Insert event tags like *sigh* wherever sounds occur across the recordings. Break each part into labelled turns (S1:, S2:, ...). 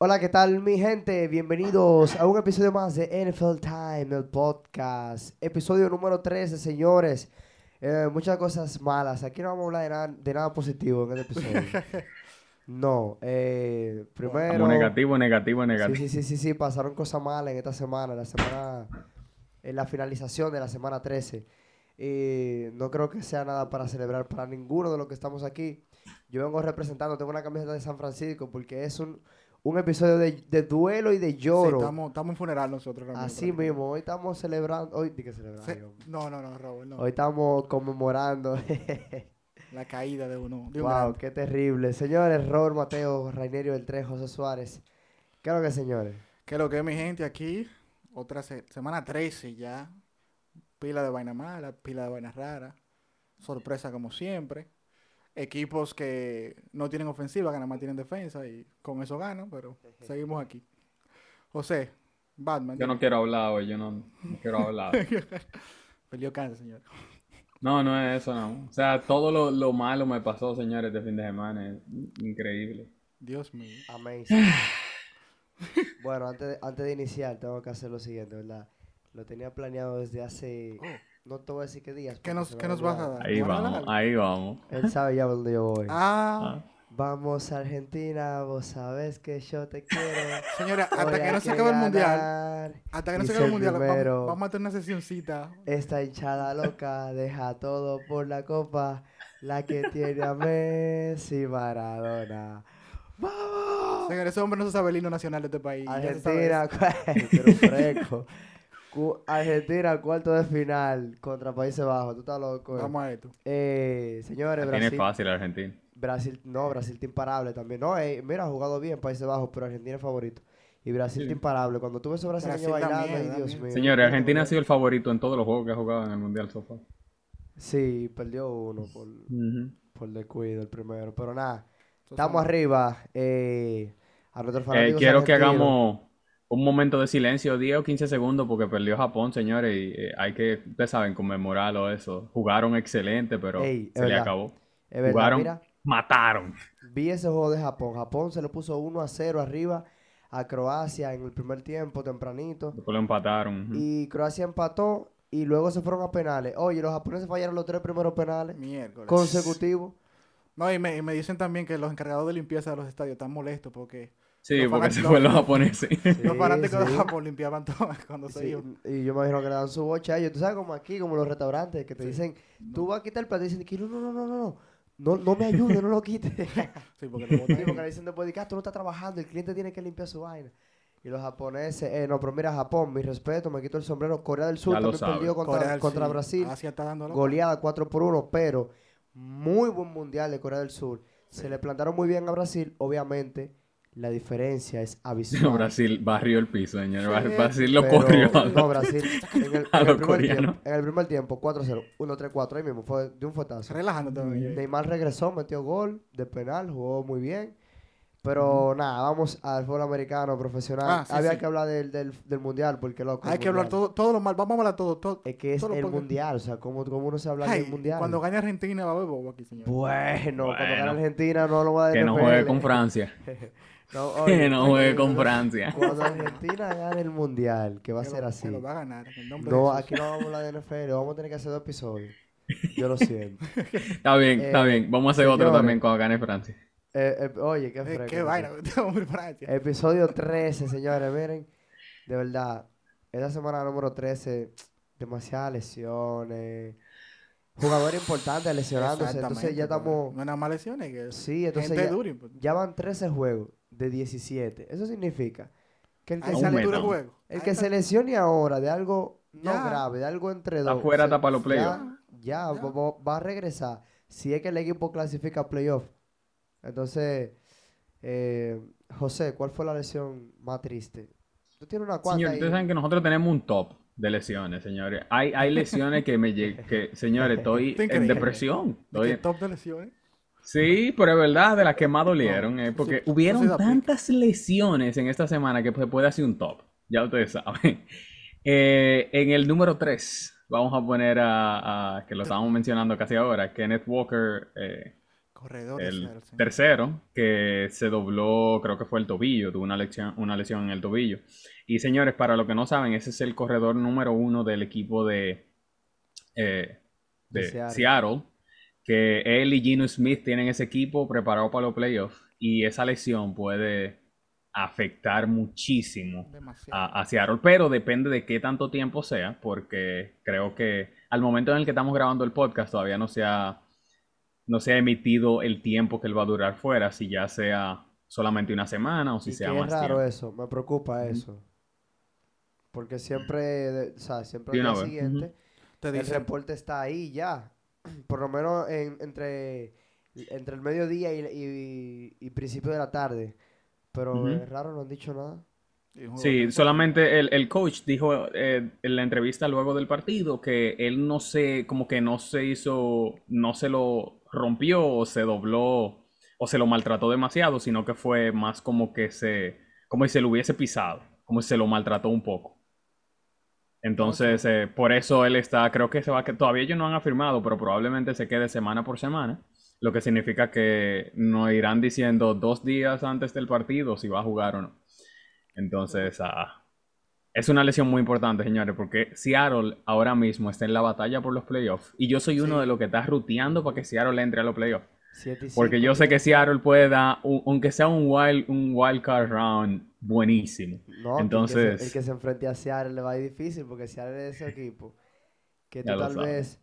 S1: Hola, ¿qué tal mi gente? Bienvenidos a un episodio más de NFL Time, el podcast. Episodio número 13, señores. Eh, muchas cosas malas. Aquí no vamos a hablar de nada, de nada positivo en este episodio. *laughs* No, eh, primero...
S2: Como negativo, negativo, negativo.
S1: Sí, sí, sí, sí, sí, pasaron cosas malas en esta semana, la semana, en la finalización de la semana 13. Y no creo que sea nada para celebrar para ninguno de los que estamos aquí. Yo vengo representando, tengo una camiseta de San Francisco porque es un, un episodio de, de duelo y de lloro.
S3: estamos, estamos en funeral nosotros. realmente,
S1: Así mismo, hoy estamos celebrando, hoy, di que ay, hombre.
S3: No, no, no, Robert, no.
S1: hoy estamos conmemorando. *laughs*
S3: La caída de uno. De
S1: wow, qué terrible. Señores, Robert Mateo, Rainerio del Tres, José Suárez. ¿Qué es lo que, señores?
S3: ¿Qué es lo que es mi gente aquí? Otra se- semana 13 ya. Pila de vaina mala, pila de vainas raras. Sorpresa como siempre. Equipos que no tienen ofensiva, que nada más tienen defensa y con eso ganan, pero seguimos aquí. José, Batman.
S2: Yo no quiero hablar hoy, yo no, no quiero hablar. *laughs*
S3: Perdió cáncer, señor.
S2: No, no es eso, no. O sea, todo lo, lo malo me pasó, señores, este fin de semana. Es increíble.
S3: Dios mío.
S1: Amazing. *laughs* bueno, antes de, antes de iniciar, tengo que hacer lo siguiente, ¿verdad? Lo tenía planeado desde hace. No te voy a decir qué días.
S3: ¿Qué nos, qué nos vas a dar?
S2: Ahí
S3: ¿Nos vas a
S2: vamos, ahí vamos.
S1: Él sabe ya dónde yo voy.
S3: Ah,
S1: Vamos a Argentina, vos sabés que yo te quiero.
S3: señora, hasta que no se acabe el mundial. Hasta que no se acabe el mundial, vamos,
S1: primero.
S3: vamos a tener una sesioncita.
S1: Esta hinchada loca deja todo por la copa. La que tiene a Messi Maradona. ¡Vamos!
S3: Señor, ese hombre no se sabe el himno nacional de este país.
S1: Argentina, *laughs* pero fresco. Argentina, cuarto de final contra Países Bajos. Tú estás loco. eh.
S3: Vamos a esto.
S1: Eh, señores,
S2: La tiene
S1: Brasil,
S2: fácil Argentina.
S1: Brasil, no, Brasil está imparable también. No, eh, mira, ha jugado bien Países Bajos, pero Argentina es favorito. Y Brasil
S2: Sí.
S1: imparable. Cuando tú ves a
S3: Brasil da
S1: bailando, ay,
S3: da
S1: Dios mío.
S2: Señores,
S1: ¿qué
S2: Argentina ha sido el favorito en todos los juegos que ha jugado en el Mundial so far.
S1: Sí, perdió uno por, descuido el primero. Pero nada, estamos arriba. Eh, a nuestros
S2: Eh,
S1: fanáticos
S2: quiero que hagamos un momento de silencio, 10 o 15 segundos, porque perdió Japón, señores, y eh, hay que, ustedes saben, conmemorarlo eso. Jugaron excelente, pero
S1: Ey,
S2: se le
S1: verdad.
S2: acabó.
S1: Es verdad,
S2: Jugaron,
S1: mira.
S2: mataron.
S1: Vi ese juego de Japón. Japón se le puso 1 a 0 arriba a Croacia en el primer tiempo, tempranito.
S2: Después lo empataron.
S1: Y Croacia empató y luego se fueron a penales. Oye, los japoneses fallaron los tres primeros penales
S3: Miércoles.
S1: consecutivos.
S3: No, y me, y me dicen también que los encargados de limpieza de los estadios están molestos porque
S2: Sí,
S3: Los
S2: porque se fueron los japoneses. *laughs*
S3: los fanáticos
S1: sí.
S3: de Japón limpiaban todo *laughs* cuando se
S1: Sí,
S3: iban.
S1: y yo me imagino que le dan su bocha a ellos. Tú sabes, como aquí, como los restaurantes, que te dicen, tú vas a quitar el plato y dicen, que no, no, no, no, no, no, no, no me *laughs* ayudes, no lo quites.
S3: Sí, porque lo botan
S1: Sí, porque le dicen después de que "Ah, tú no estás trabajando, el cliente tiene que limpiar su vaina. Y los japoneses, eh, no, pero mira, Japón, mi respeto, me quito el sombrero. Corea del Sur
S2: Ya
S1: también perdió contra, contra
S3: Sur.
S1: Brasil.
S3: Asia está dando.
S1: Goleada 4 por 1, pero muy buen mundial de Corea del Sur. Se le plantaron muy bien a Brasil, obviamente. La diferencia es abismal. *laughs*
S2: Brasil barrió el piso, señor.
S3: Sí,
S2: Brasil lo
S1: Pero-
S2: corrió.
S1: No, Brasil. *laughs* En el,
S2: a
S1: en el
S2: los
S1: primer tiempo, en el primer tiempo, 4-0, 1-3-4, ahí mismo, fue de un fuetazo.
S3: Relajándote. oye.
S1: Neymar regresó, metió gol de penal, jugó muy bien. Pero nada, vamos al fútbol americano profesional.
S3: Ah, sí,
S1: Había
S3: sí.
S1: que hablar del, del, del mundial, porque loco.
S3: Hay que hablar todo, todo lo mal. Vamos a hablar todo. todo.
S1: Es que es el mundial, o sea, ¿cómo, cómo uno se habla
S3: Ay,
S1: del mundial?
S3: Cuando gane Argentina va a haber bobo aquí, señor.
S1: Bueno, cuando gane. Argentina no lo va a
S2: Que no juegue con Francia. *laughs* *laughs*
S1: No, oye,
S2: no juegue con Francia.
S1: Cuando Argentina gane el mundial, que va a ser así.
S3: lo va a ganar. en el nombre
S1: No, aquí no vamos a hablar de NFL, vamos a tener que hacer dos episodios. Yo lo siento. *laughs*
S2: Está bien, está
S1: Eh,
S2: bien. Vamos a hacer otro también cuando gane Francia.
S1: Eh, eh, oye, qué fresco.
S3: qué vaina. *laughs* Francia.
S1: Episodio 13, señores, miren. De verdad, esta semana número 13, demasiadas lesiones. Jugadores importantes lesionándose. Entonces ya estamos.
S3: No es nada más lesiones. Que
S1: Sí, entonces
S3: gente
S1: ya,
S3: dura.
S1: ya van 13 juegos de 17. Eso significa que el que,
S3: sale juego.
S1: el que
S3: está.
S1: se lesione ahora de algo no
S3: Ya.
S1: grave, de algo entre
S2: Está
S1: dos.
S2: fuera
S1: se-
S2: hasta para los
S1: ya,
S2: playoffs.
S1: ya,
S3: Ya.
S1: va- va- va a regresar. Si es que el equipo clasifica a playoff. Entonces, eh, José, ¿cuál fue la lesión más triste? Tú tienes una cuanta
S2: Señor,
S1: ahí.
S2: ustedes saben que nosotros tenemos un top de lesiones, señores. Hay, hay lesiones que me llegan, que, señores, estoy
S3: Está
S2: en depresión. Estoy-
S3: top de lesiones.
S2: Sí, pero es verdad, de las que más dolieron, eh, porque hubieron tantas lesiones en esta semana que se puede hacer un top. Ya ustedes saben. *laughs* Eh, en el número 3, vamos a poner a, a- que lo estábamos mencionando casi ahora, Kenneth Walker, eh,
S3: Corredor
S2: el tercero, que se dobló, creo que fue el tobillo, tuvo una lesión, una lesión en el tobillo. Y señores, para los que no saben, ese es el corredor número uno del equipo de, eh,
S1: De
S2: de
S1: Seattle.
S2: Seattle, que él y Gino Smith tienen ese equipo preparado para los playoffs y esa lesión puede afectar muchísimo a, a Seattle, pero depende de qué tanto tiempo sea, porque creo que al momento en el que estamos grabando el podcast todavía no se ha, no se ha emitido el tiempo que él va a durar fuera, si ya sea solamente una semana o si
S1: Y
S2: sea
S1: que es
S2: más
S1: raro
S2: tiempo.
S1: eso, me preocupa eso. Porque siempre, o sea, siempre
S2: De
S1: al día siguiente,
S3: Te
S1: el reporte está ahí ya. Por lo menos en- entre, entre el mediodía y, y, y principio de la tarde. Pero es raro, no han dicho nada.
S2: Sí, solamente el, el coach dijo eh, en la entrevista luego del partido que él no se, como que no se hizo, no se lo rompió o se dobló o se lo maltrató demasiado, sino que fue más como que se, como si se lo hubiese pisado, como si se lo maltrató un poco. Entonces, eh, por eso él está, creo que se va que todavía ellos no han afirmado, pero probablemente se quede semana por semana, lo que significa que nos irán diciendo dos días antes del partido si va a jugar o no. Entonces, ah, es una lesión muy importante, señores, porque Seattle ahora mismo está en la batalla por los playoffs y yo soy uno
S3: Sí.
S2: de los que está ruteando para que Seattle entre a los playoffs.
S1: Y
S2: Porque yo sé que Seattle puede dar, un- aunque sea un wild, un wild card round buenísimo.
S1: No,
S2: Entonces-
S1: el que, se, el que se enfrente a Seattle le va a ir difícil porque Seattle es ese equipo que tú tal
S2: sabes.
S1: vez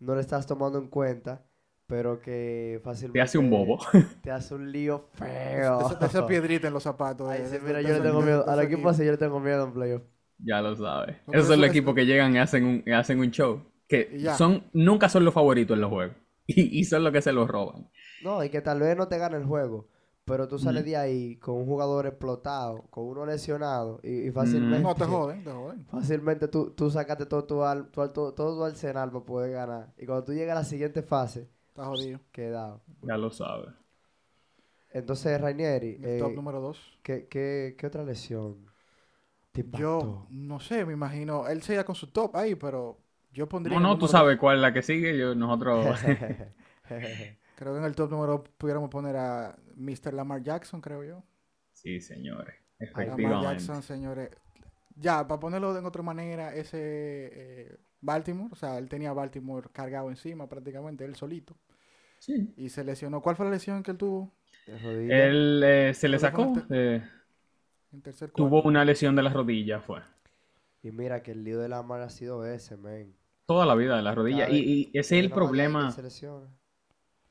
S1: no le estás tomando en cuenta, pero que fácilmente
S2: Te hace un bobo. *laughs*
S1: te hace un lío feo.
S3: Esa, esa piedrita en los zapatos.
S1: Ay, sí, mira, yo le tengo miedo. Al equipo así yo le tengo miedo en playoff.
S2: Ya lo sabes.
S3: No,
S2: Esos son los equipos que llegan y hacen un, hacen un show. Que
S3: Y
S2: son, nunca son los favoritos en los juegos. Y, y son los que se los roban.
S1: No, y que tal vez no te gane el juego, pero tú sales
S2: Ujú.
S1: de ahí con un jugador explotado, con uno lesionado y, y fácilmente,
S3: No, te *laughs* joden, te joden.
S1: fácilmente tú, tú sacaste todo tu, al- tu todo, todo tu arsenal para poder ganar. Y cuando tú llegas a la siguiente fase,
S3: Está jodido.
S1: quedado.
S2: Ya lo sabes.
S1: Entonces, Rainieri,
S3: El top
S1: eh,
S3: número dos.
S1: ¿qué, qué, qué otra lesión te
S3: Yo no sé, me imagino. Él se iba con su top ahí, pero yo pondría.
S2: No, no, tú sabes cuál es la que sigue. Yo, nosotros. *laughs*
S3: Creo que en el top número pudiéramos poner a Mr. Lamar Jackson, creo yo.
S2: sí, señores.
S3: Lamar
S2: Efectivamente.
S3: Jackson, señores. Ya, para ponerlo de otra manera, ese eh, Baltimore, o sea, él tenía a Baltimore cargado encima prácticamente, él solito.
S2: Sí.
S3: Y se lesionó. ¿Cuál fue la lesión que él tuvo.
S2: Él eh, se le sacó. eh, tuvo una lesión de las rodillas, fue.
S1: Y mira que el lío de la mar ha sido ese, men.
S2: Toda la vida de las rodillas.
S1: Cada
S2: Y, y ese es el problema.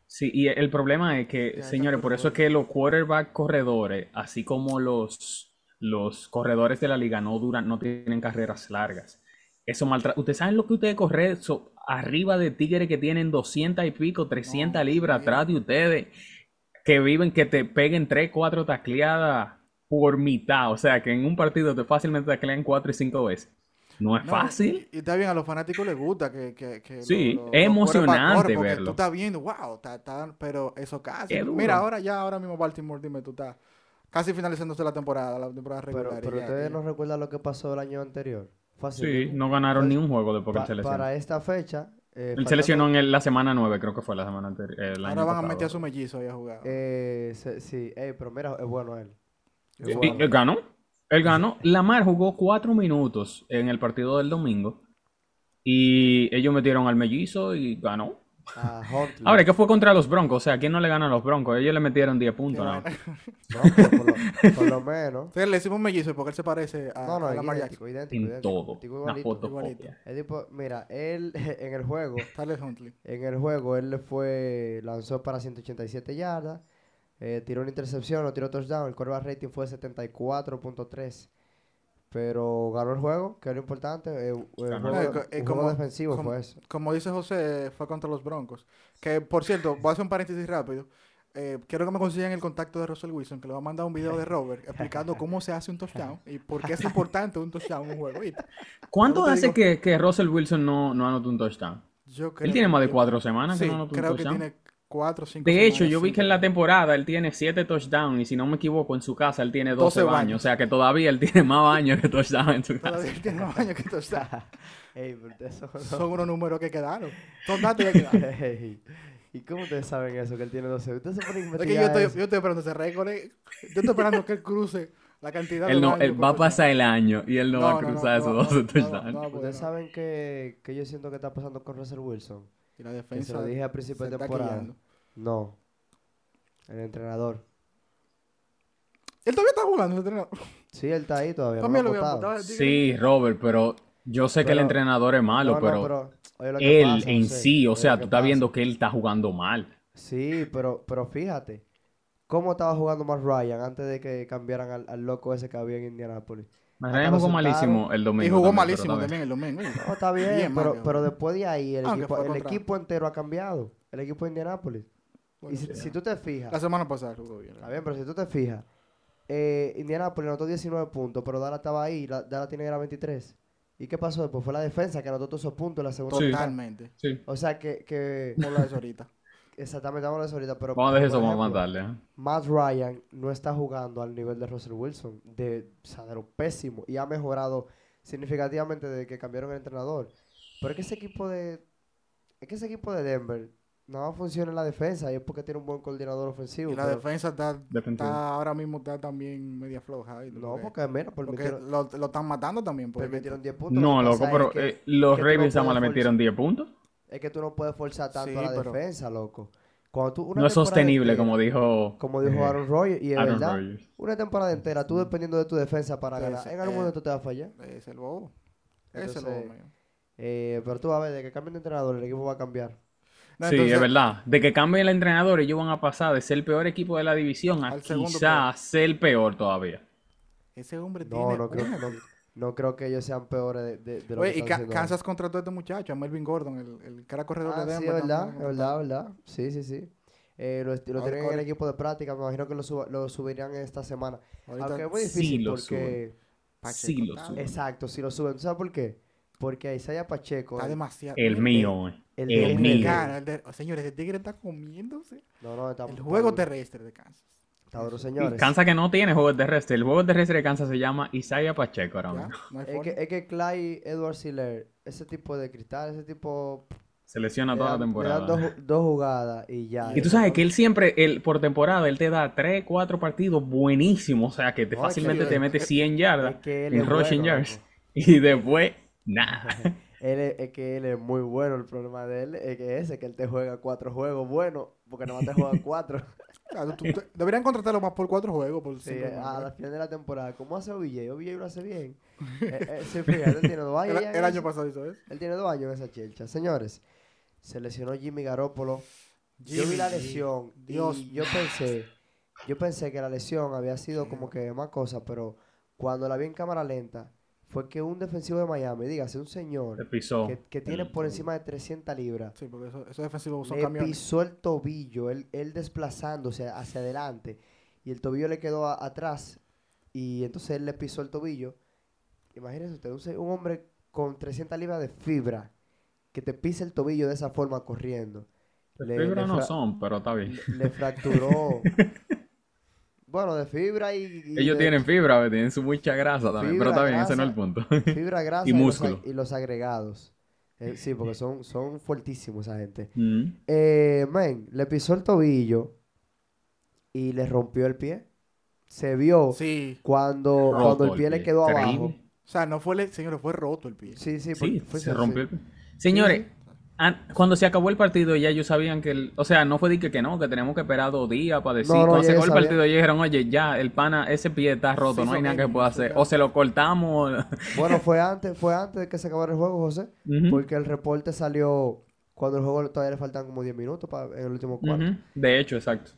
S2: Sí, y el problema es que,
S3: Ya
S2: señores, por eso es que los quarterback corredores, así como los, los corredores de la liga, no duran, no tienen carreras largas. Eso maltrata. ¿Ustedes saben lo que ustedes corren so- arriba de tigres que tienen 200 y pico, 300
S3: No,
S2: libras atrás de ustedes, que viven, que te peguen 3, 4 tacleadas por mitad? O sea, que en un partido te fácilmente taclean 4 y 5 veces. No es
S3: No,
S2: fácil.
S3: Y, y está bien, a los fanáticos les gusta que, que, que
S2: Sí,
S3: lo- lo-
S2: es emocionante verlo.
S3: Tú estás viendo, wow, está- está- pero eso casi. Mira, ahora ya, ahora mismo Baltimore, dime, tú estás casi finalizándose la temporada, la temporada
S1: Pero,
S3: regular.
S1: pero
S3: ya,
S1: ustedes no recuerdan lo que pasó el año anterior. Así
S2: Sí, no ganaron ni un juego después que él
S1: Pa-
S2: se lesionó.
S1: para esta fecha. eh,
S2: Él se lesionó en el- la semana 9, creo que fue la semana anterior. el
S3: Ahora
S2: año
S3: van a meter a su mellizo ahí a jugar.
S1: Eh, se- sí, pero mira, es bueno él. Es
S3: Sí,
S2: Y-
S1: bueno.
S2: y él ganó. Él ganó. Lamar jugó cuatro minutos en el partido del domingo. Y ellos metieron al mellizo y ganó.
S1: A Huntley.
S2: Ahora, ¿qué fue contra los Broncos? O sea, ¿quién no le gana a los Broncos? Ellos le metieron 10
S3: Qué
S2: puntos. ¿no?
S1: pero por, lo, por lo menos.
S3: Entonces le decimos mellizo porque él se parece a,
S1: No, no,
S3: a
S1: es
S3: Lamar
S1: idéntico,
S3: Jackson.
S1: idéntico,
S2: En
S1: idéntico,
S2: todo.
S1: idéntico,
S2: Una
S1: igualito.
S2: fotocopia.
S1: El tipo, mira, él *laughs* en el juego, en el juego, él le fue, lanzó para 187 yardas, eh, tiró una intercepción, no tiró touchdown, el quarterback rating fue 74.3. Pero ganó el juego, que es lo importante. eh, juego,
S3: Eh, eh,
S1: un
S3: como-
S1: juego defensivo
S3: como-
S1: fue eso.
S3: Como dice José, fue contra los Broncos. Que, por cierto, voy a hacer un paréntesis rápido. Eh, quiero que me consigan el contacto de Russell Wilson, que le va a mandar un video de Robert *laughs* explicando cómo se hace un touchdown y por qué es *laughs* importante un touchdown en un juego.
S2: ¿Cuánto hace
S3: digo-
S2: que, que Russell Wilson no, no anotó un touchdown?
S3: Yo creo
S2: Él tiene más de
S3: que-
S2: cuatro semanas que
S3: Sí,
S2: no anotó un
S3: creo que
S2: touchdown.
S3: tiene cuatro o cinco
S2: De hecho, yo vi que en la temporada él tiene 7 touchdowns y si no me equivoco, en su casa él tiene 12,
S3: 12
S2: baños.
S3: baños.
S2: O sea que todavía él tiene más baños que touchdowns en su casa.
S3: Todavía tiene más años que touchdown. *laughs*
S1: Ey, pero eso no-
S3: Son unos números que quedaron. Son datos que quedaron. *laughs*
S1: Ey, ¿Y cómo ustedes saben eso, que él tiene 12? Ustedes se ponen a
S3: Es que yo estoy, yo estoy esperando ese récord. eh. Yo estoy esperando que él cruce la cantidad
S2: Él
S3: de
S2: no, él va a pasar el año y él no, va a cruzar esos
S3: no,
S2: 12
S3: no, no,
S2: touchdowns.
S3: no, porque
S1: Ustedes
S3: no.
S1: saben que, que yo siento que está pasando con Russell Wilson.
S3: Y la
S1: Que se
S3: defensa
S1: lo dije al principio de temporada.
S3: quillando.
S1: No. El entrenador.
S3: Él todavía está jugando, ese entrenador.
S1: Sí, él está ahí todavía. no
S3: También
S1: lo
S3: lo había
S1: votado.
S2: Sí, Robert, pero yo sé que el entrenador es malo,
S1: No, no,
S2: pero, él
S1: pasa,
S2: en sí, o sea, tú estás
S1: pasa.
S2: viendo que él está jugando mal.
S1: Sí, pero, pero fíjate. ¿Cómo estaba jugando más Ryan antes de que cambiaran al, al loco ese que había en Indianapolis?
S2: Ryan jugó malísimo el domingo.
S3: Y jugó
S2: también,
S3: malísimo también el domingo.
S1: No, está bien, pero, pero después de ahí el, equipo, el equipo entero ha cambiado. El equipo de Indianapolis.
S3: Bueno,
S1: y si, tú te fijas,
S3: La semana pasada jugó bien.
S1: está bien, pero si tú te fijas, eh, Indianapolis anotó 19 puntos, pero Dallas estaba ahí, la- Dallas tiene era 23. ¿Y qué pasó después? Fue la defensa que anotó todos esos puntos en la segunda.
S3: Totalmente.
S2: Sí.
S1: O sea que, que
S3: Vamos a hablar de eso ahorita. *laughs*
S1: exactamente, vamos a eso ahorita, pero
S2: Vamos a dejar eso, vamos a. ¿eh?
S1: Matt Ryan no está jugando al nivel de Russell Wilson, de, o sea, de lo pésimo, y ha mejorado significativamente desde que cambiaron el entrenador. Pero es que ese equipo de, es que ese equipo de Denver no funciona en la defensa y es porque tiene un buen coordinador ofensivo.
S3: Y la
S1: pero-
S3: defensa está, ahora mismo está también media floja. ahí,
S1: no,
S3: porque-
S1: porque mira,
S3: porque
S1: permitieron,
S3: lo, lo están matando también. Porque
S1: permitieron 10 puntos.
S2: No, loco, pero
S1: es que,
S2: eh, los
S1: no
S2: Ravens le metieron 10 puntos.
S1: es que tú no puedes forzar tanto
S3: Sí,
S1: a la
S3: pero-
S1: defensa, loco. Cuando tú, una
S2: No es sostenible,
S1: entera-
S2: como dijo
S1: como dijo
S2: eh,
S1: Aaron Rodgers, y es
S2: Aaron
S1: verdad, una temporada entera, tú dependiendo de tu defensa para ganar, en algún
S3: eh,
S1: momento te va a fallar.
S3: Es el bobo. Es el bobo.
S1: Eh, pero tú vas a ver, de que cambien de entrenador, el equipo va a cambiar.
S3: No,
S2: sí,
S3: entonces,
S2: es verdad. De que cambie el entrenador, ellos van a pasar de ser el peor equipo de la división a quizás ser el peor todavía.
S3: Ese hombre
S1: No,
S3: tiene.
S1: no creo, no, no creo que ellos sean peores de, de, de lo
S3: Oye,
S1: que
S3: y Ca-
S1: haciendo
S3: Kansas contrató a este muchacho, a Melvin Gordon, el, el cara corredor de
S1: Ah, sí,
S3: Denver.
S1: es verdad, es verdad, verdad. Sí, sí, sí. Eh, lo, tienen en el equipo de práctica, me imagino que lo, suba- lo subirían esta semana.
S3: Ahorita
S1: Aunque es muy
S2: sí
S1: difícil
S2: lo
S1: porque...
S3: Pacheco
S2: sí lo suben.
S1: Exacto, si lo suben. ¿Tú sabes por qué? Porque Isaiah Pacheco...
S3: Está demasiado.
S2: El mío, eh.
S1: el
S2: el mío.
S3: Cara, el de- señores, el Tigre está comiéndose
S1: No, no, está,
S3: el juego
S1: duro,
S3: terrestre de Kansas.
S1: Está duro, señores.
S2: Kansas que no tiene juego terrestre. El juego terrestre de Kansas se llama Isaiah Pacheco ahora mismo.
S3: No
S1: Es que, es que Clyde Edward Siller, ese tipo de cristal, ese tipo...
S2: Se lesiona
S1: le
S2: toda la
S1: dan- le dan
S2: temporada.
S1: dos, dos jugadas y ya.
S2: Y tú sabes que él siempre, él, por temporada, él te da 3, 4 partidos buenísimos. O sea, que te
S1: No, es que
S2: fácilmente te mete 100 yardas
S1: Es que él
S2: en rushing
S1: bueno,
S2: yards.
S1: loco. *laughs*
S2: Y después, nada. *laughs*
S1: Él es, es que él es muy bueno. El problema de él es que ese, que él te juega cuatro juegos buenos, porque nomás te juega *laughs* cuatro.
S3: Claro, tú- tú- deberían contratarlo más por cuatro juegos. Por
S1: sí, a la final de la temporada. ¿Cómo hace OBJ? OBJ lo hace bien. *laughs* eh, eh, sí, fíjate, él tiene dos años.
S3: el, año
S1: eso.
S3: pasado hizo eso.
S1: Él tiene dos años en esa chelcha. Señores, se lesionó Jimmy Garoppolo. yo vi la
S3: Jimmy,
S1: lesión
S3: Dios
S1: y yo pensé, yo pensé que la lesión había sido como que más cosa, pero cuando la vi en cámara lenta, fue que un defensivo de Miami, dígase, un
S2: Se
S1: señor
S2: pisó.
S1: que, que tiene
S2: el-
S1: por encima de 300 libras,
S3: Sí, porque eso- esos defensivos son
S1: le
S3: camiones.
S1: pisó el tobillo, él, él desplazándose hacia adelante, y el tobillo le quedó a- atrás, y entonces él le pisó el tobillo. Imagínese usted, un, hombre con 300 libras de fibra, que te pisa el tobillo de esa forma corriendo. Le-
S2: fibra
S1: le
S2: no son, pero está bien.
S1: Le fracturó. *laughs* bueno, de fibra y. y
S2: Ellos
S1: de
S2: tienen fibra, tienen su mucha grasa también.
S1: Fibra,
S2: pero está bien, ese no es el
S1: grasa.
S2: punto. *laughs*
S1: Fibra grasa
S2: Y
S1: los
S2: músculo.
S1: y los agregados. Eh, sí, porque son, son fuertísimos esa gente.
S2: Mm.
S1: Eh, men, le pisó el tobillo y le rompió el pie. Se vio
S3: Sí.
S1: cuando,
S2: Roto
S1: cuando el pie le quedó
S2: Terrible.
S1: abajo.
S3: O sea, no fue, le- señores, fue roto el pie.
S1: Sí, sí,
S2: Sí,
S1: fue-
S2: se
S1: sí,
S2: rompió el pie. Señores, cuando se acabó el partido ya ellos sabían que, el- o sea, no fue de que, que no, que tenemos que esperar dos días para decir.
S1: No, no,
S2: cuando se acabó el partido ellos dijeron, oye, ya, el pana, ese pie está roto,
S3: Sí,
S2: no hay nada que pueda hacer.
S3: ya.
S2: O se lo cortamos.
S1: Bueno, fue *laughs* antes, fue antes de que se acabara el juego, José. Porque el reporte salió cuando el juego todavía le faltan como 10 minutos pa- en el último cuarto.
S2: De hecho, exacto.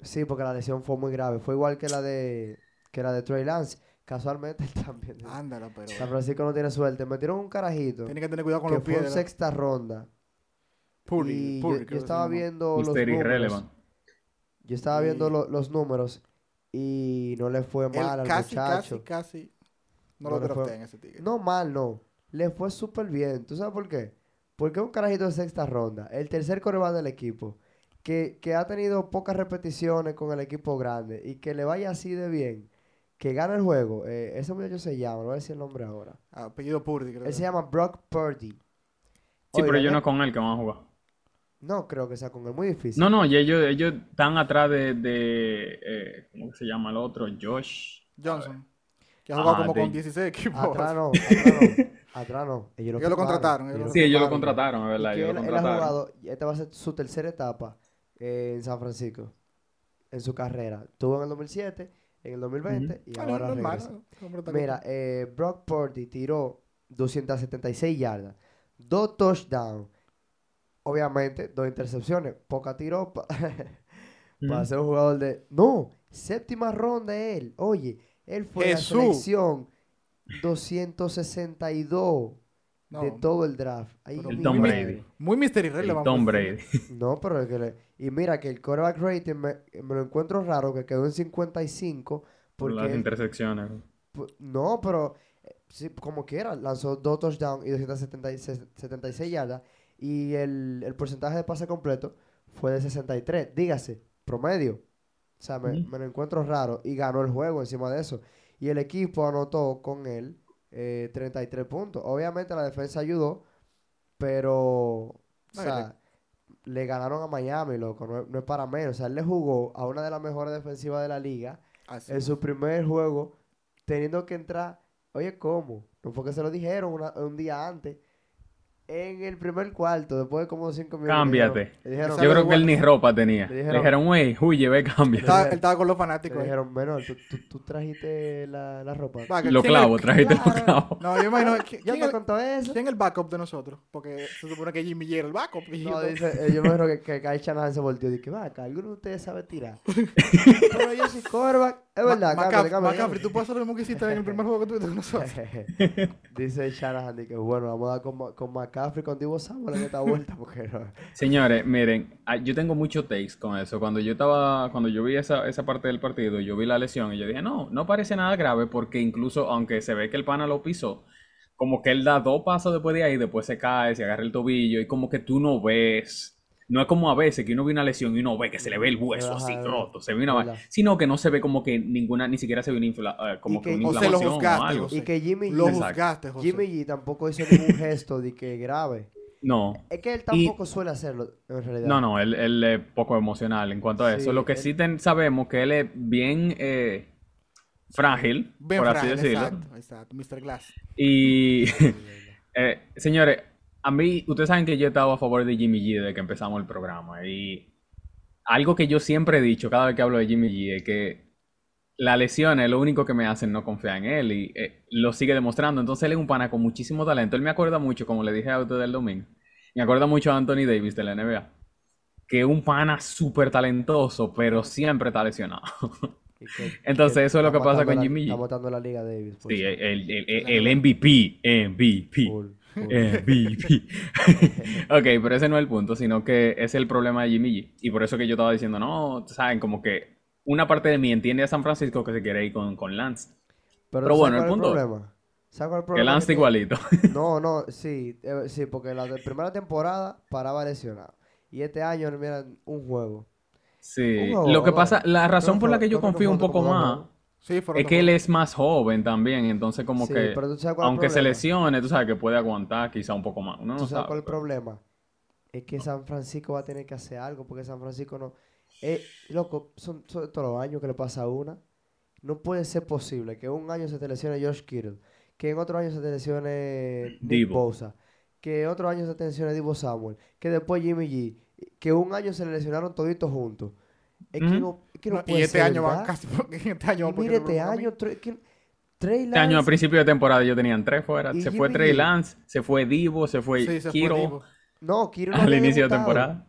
S1: Sí, porque la lesión fue muy grave. Fue igual que la de que la de Trey Lance. Casualmente él *laughs* también.
S3: Ándala, pero.
S1: San Francisco no tiene suerte. Metieron un carajito
S3: Tiene que tener cuidado con
S1: que
S3: los
S1: fue
S3: pies.
S1: en
S3: de la-
S1: sexta ronda.
S3: Purdy,
S1: y
S3: Purdy,
S1: yo, estaba viendo los números.
S2: Irrelevant.
S1: Yo estaba viendo
S3: Y-
S1: lo- los números y no le fue mal al
S3: casi,
S1: muchacho.
S3: casi, casi. No,
S1: No
S3: lo
S1: fue-
S3: drafté en ese tigre.
S1: No mal, no. Le fue súper bien. ¿Tú sabes por qué? Porque es un carajito de sexta ronda. El tercer coreback del equipo. Que, que ha tenido pocas repeticiones con el equipo grande. Y que le vaya así de bien. Que gana el juego. eh, ese muchacho se llama. No voy a decir el nombre ahora.
S3: Ah, apellido Purdy, creo.
S1: Él
S3: que.
S1: se llama Brock Purdy.
S2: Sí, pero yo no con él que van a jugar.
S1: No creo que sea con él, muy difícil.
S2: No, no, y ellos, ellos están atrás de, de eh, ¿cómo que se llama el otro? Josh.
S3: Johnson. Que ha jugado
S2: Ah,
S3: como
S2: de-
S3: con 16 equipos.
S1: Atrás no, *laughs* atrás no. Atrás no. Ellos lo,
S3: Ellos lo
S1: firmaron,
S3: contrataron, ellos lo
S2: Sí, ellos lo contrataron, es verdad, ellos
S1: él,
S2: lo
S1: él ha
S2: contrataron.
S1: jugado, esta va a ser su tercera etapa eh, en San Francisco, en su carrera. Tuvo en el 2007, en el 2020 y
S3: Ah, no,
S1: ahora
S3: normal,
S1: regresa. Mira, eh, Brock Purdy tiró 276 yardas, dos touchdowns, obviamente dos intercepciones, poca tiró pa- *laughs* para ser un jugador de... No, séptima ronda él. Oye, él fue
S3: Jesús.
S1: la selección 262
S3: no,
S1: de todo el draft.
S2: El Tom. Brady.
S3: Muy Mystery Red
S2: El Tom. Brady.
S1: No, pero es que le- Y mira que el quarterback rating me, me lo encuentro raro, que quedó en 55.
S2: Por las
S1: Porque,
S2: intersecciones.
S1: no, pero eh, sí, como quiera, lanzó dos touchdowns y 276 yardas. Y el, el porcentaje de pase completo fue de 63. Dígase, promedio. O sea, me, me lo encuentro raro. Y ganó el juego encima de eso. Y el equipo anotó con él eh, 33 puntos. Obviamente la defensa ayudó, pero... O
S3: No,
S1: sea, le ganaron a Miami, loco. No, es- no es para menos. O sea, él le jugó a una de las mejores defensivas de la liga
S3: Así.
S1: en su primer juego, teniendo que entrar. Oye, ¿cómo? No fue que se lo dijeron una- un día antes. En el primer cuarto, después de como cinco minutos. le
S2: Cámbiate.
S1: dijeron- Le dijeron,
S2: Yo creo que él ni ropa tenía.
S1: Le
S2: Le
S1: dijeron-
S2: dijeron, wey, huye, ve, cambia.
S3: Estaba- él estaba con los
S1: le
S3: fanáticos. ahí.
S1: dijeron, menor, ¿tú, tú, tú trajiste la, la ropa.
S3: Va, que
S2: Los
S3: ¿quién es-
S2: clavos, trajiste los clavos.
S3: No, yo imagino. *laughs* ¿Quién,
S1: Yo
S3: es-
S1: contó eso.
S3: quién es el backup de nosotros? Porque se supone que Jimmy era el backup.
S1: No,
S3: yo-
S1: dice, eh, yo me acuerdo que, que Kyle Shanahan se volteó y dije, va ¿alguno de ustedes sabe tirar? *laughs* Pero yo soy quarterback. Es verdad,
S3: Maca-
S1: cámbiate, cámbiate,
S3: McCaffrey, tú puedes hacer lo mismo que hiciste en el primer juego que tuviste con nosotros. *laughs*
S1: Dice Shanahan que bueno, vamos a dar con, con McCaffrey con Divo Samuel en esta vuelta *laughs* porque no.
S2: Señores, miren, ah, yo tengo muchos takes con eso. Cuando yo estaba, cuando yo vi esa, esa parte del partido, yo vi la lesión y yo dije, no, no parece nada grave porque incluso aunque se ve que el pana lo pisó, como que él da dos pasos después de ahí, después se cae, se agarra el tobillo y como que tú no ves. No es como a veces que uno ve una lesión y uno ve que se le ve el hueso así roto, se ve una
S1: verdad.
S2: sino que no se ve como que ninguna, ni siquiera se ve una, infla- eh, como
S1: Y
S2: que
S1: que-
S2: una
S3: O se lo
S2: inflamación o algo.
S3: José.
S1: Y que Jimmy
S3: Lo juzgaste, José.
S1: Jimmy G tampoco hizo ningún gesto de que grave.
S2: No,
S1: Es que él
S2: Y-
S1: tampoco suele hacerlo en realidad.
S2: No, no, él, él es poco emocional en cuanto a eso. Lo que
S1: él-
S2: sí ten- sabemos que él es bien eh, frágil,
S3: Bien
S2: por
S3: frágil,
S2: así decirlo.
S3: exacto, exacto. Mr. Glass.
S2: Y, *laughs* eh, señores, a mí, ustedes saben que yo he estado a favor de Jimmy G desde que empezamos el programa. Y algo que yo siempre he dicho cada vez que hablo de Jimmy G es que las lesiones es lo único que me hacen no confiar en él y eh, lo sigue demostrando. Entonces él es un pana con muchísimo talento. Él me acuerda mucho, como le dije a ustedes el domingo, me acuerda mucho a Anthony Davis de la NBA. Que es un pana súper talentoso, pero siempre está lesionado.
S1: Que- *laughs*
S2: Entonces,
S1: que
S2: eso es lo que pasa con
S1: la-
S2: Jimmy G.
S1: Está matando la Liga Davis.
S2: Sí, el, el- el- el MVP, MVP. MVP. *laughs* ok, pero ese no es el punto, sino que ese es el problema de Jimmy G. Y por eso que yo estaba diciendo, no, saben, como que una parte de mí entiende a San Francisco que se quiere ir con, con Lance.
S1: Pero,
S2: pero
S1: ¿sabes
S2: bueno, el punto-
S1: problema? ¿Sabes cuál es el
S2: Que? Lance está igualito.
S1: No, no, sí, eh, sí, porque la de primera temporada paraba lesionado. Y este año, mira, un juego.
S2: Sí.
S1: Un juego,
S2: Lo que pasa, la razón
S1: No
S2: por la que yo
S1: no
S2: confío un poco más.
S3: Sí,
S2: es que él es más joven también, entonces como
S1: Sí,
S2: que,
S1: pero tú sabes cuál es el
S2: aunque se lesione, tú sabes que puede aguantar quizá un poco más. Uno no
S1: ¿Tú sabes
S2: sabe,
S1: cuál es el problema? Es que San Francisco va a tener que hacer algo, porque San Francisco no... Eh, loco, son, son todos los años que le pasa a una. No puede ser posible que un año se te lesione Josh Kittle, que en otro año se te lesione Nick
S2: Divo.
S1: Bosa, que en otro año se te lesione Divo Samuel, que después Jimmy G, que un año se le lesionaron toditos juntos. Es que no, es que no
S3: No,
S1: puede
S3: y este
S1: ser
S3: año va
S1: verdad.
S3: casi. Este año va
S1: mire,
S3: no
S1: este año, Trey, que- Trey
S2: Este año a
S1: Lance-
S2: principio de temporada yo tenían tres fuera. Se fue Trey. Lance, se fue Divo, se fue
S3: Sí, se fue
S2: Kiro
S3: Divo.
S1: No, Kiro no
S2: al
S1: había
S2: inicio de
S1: debutado.
S2: temporada.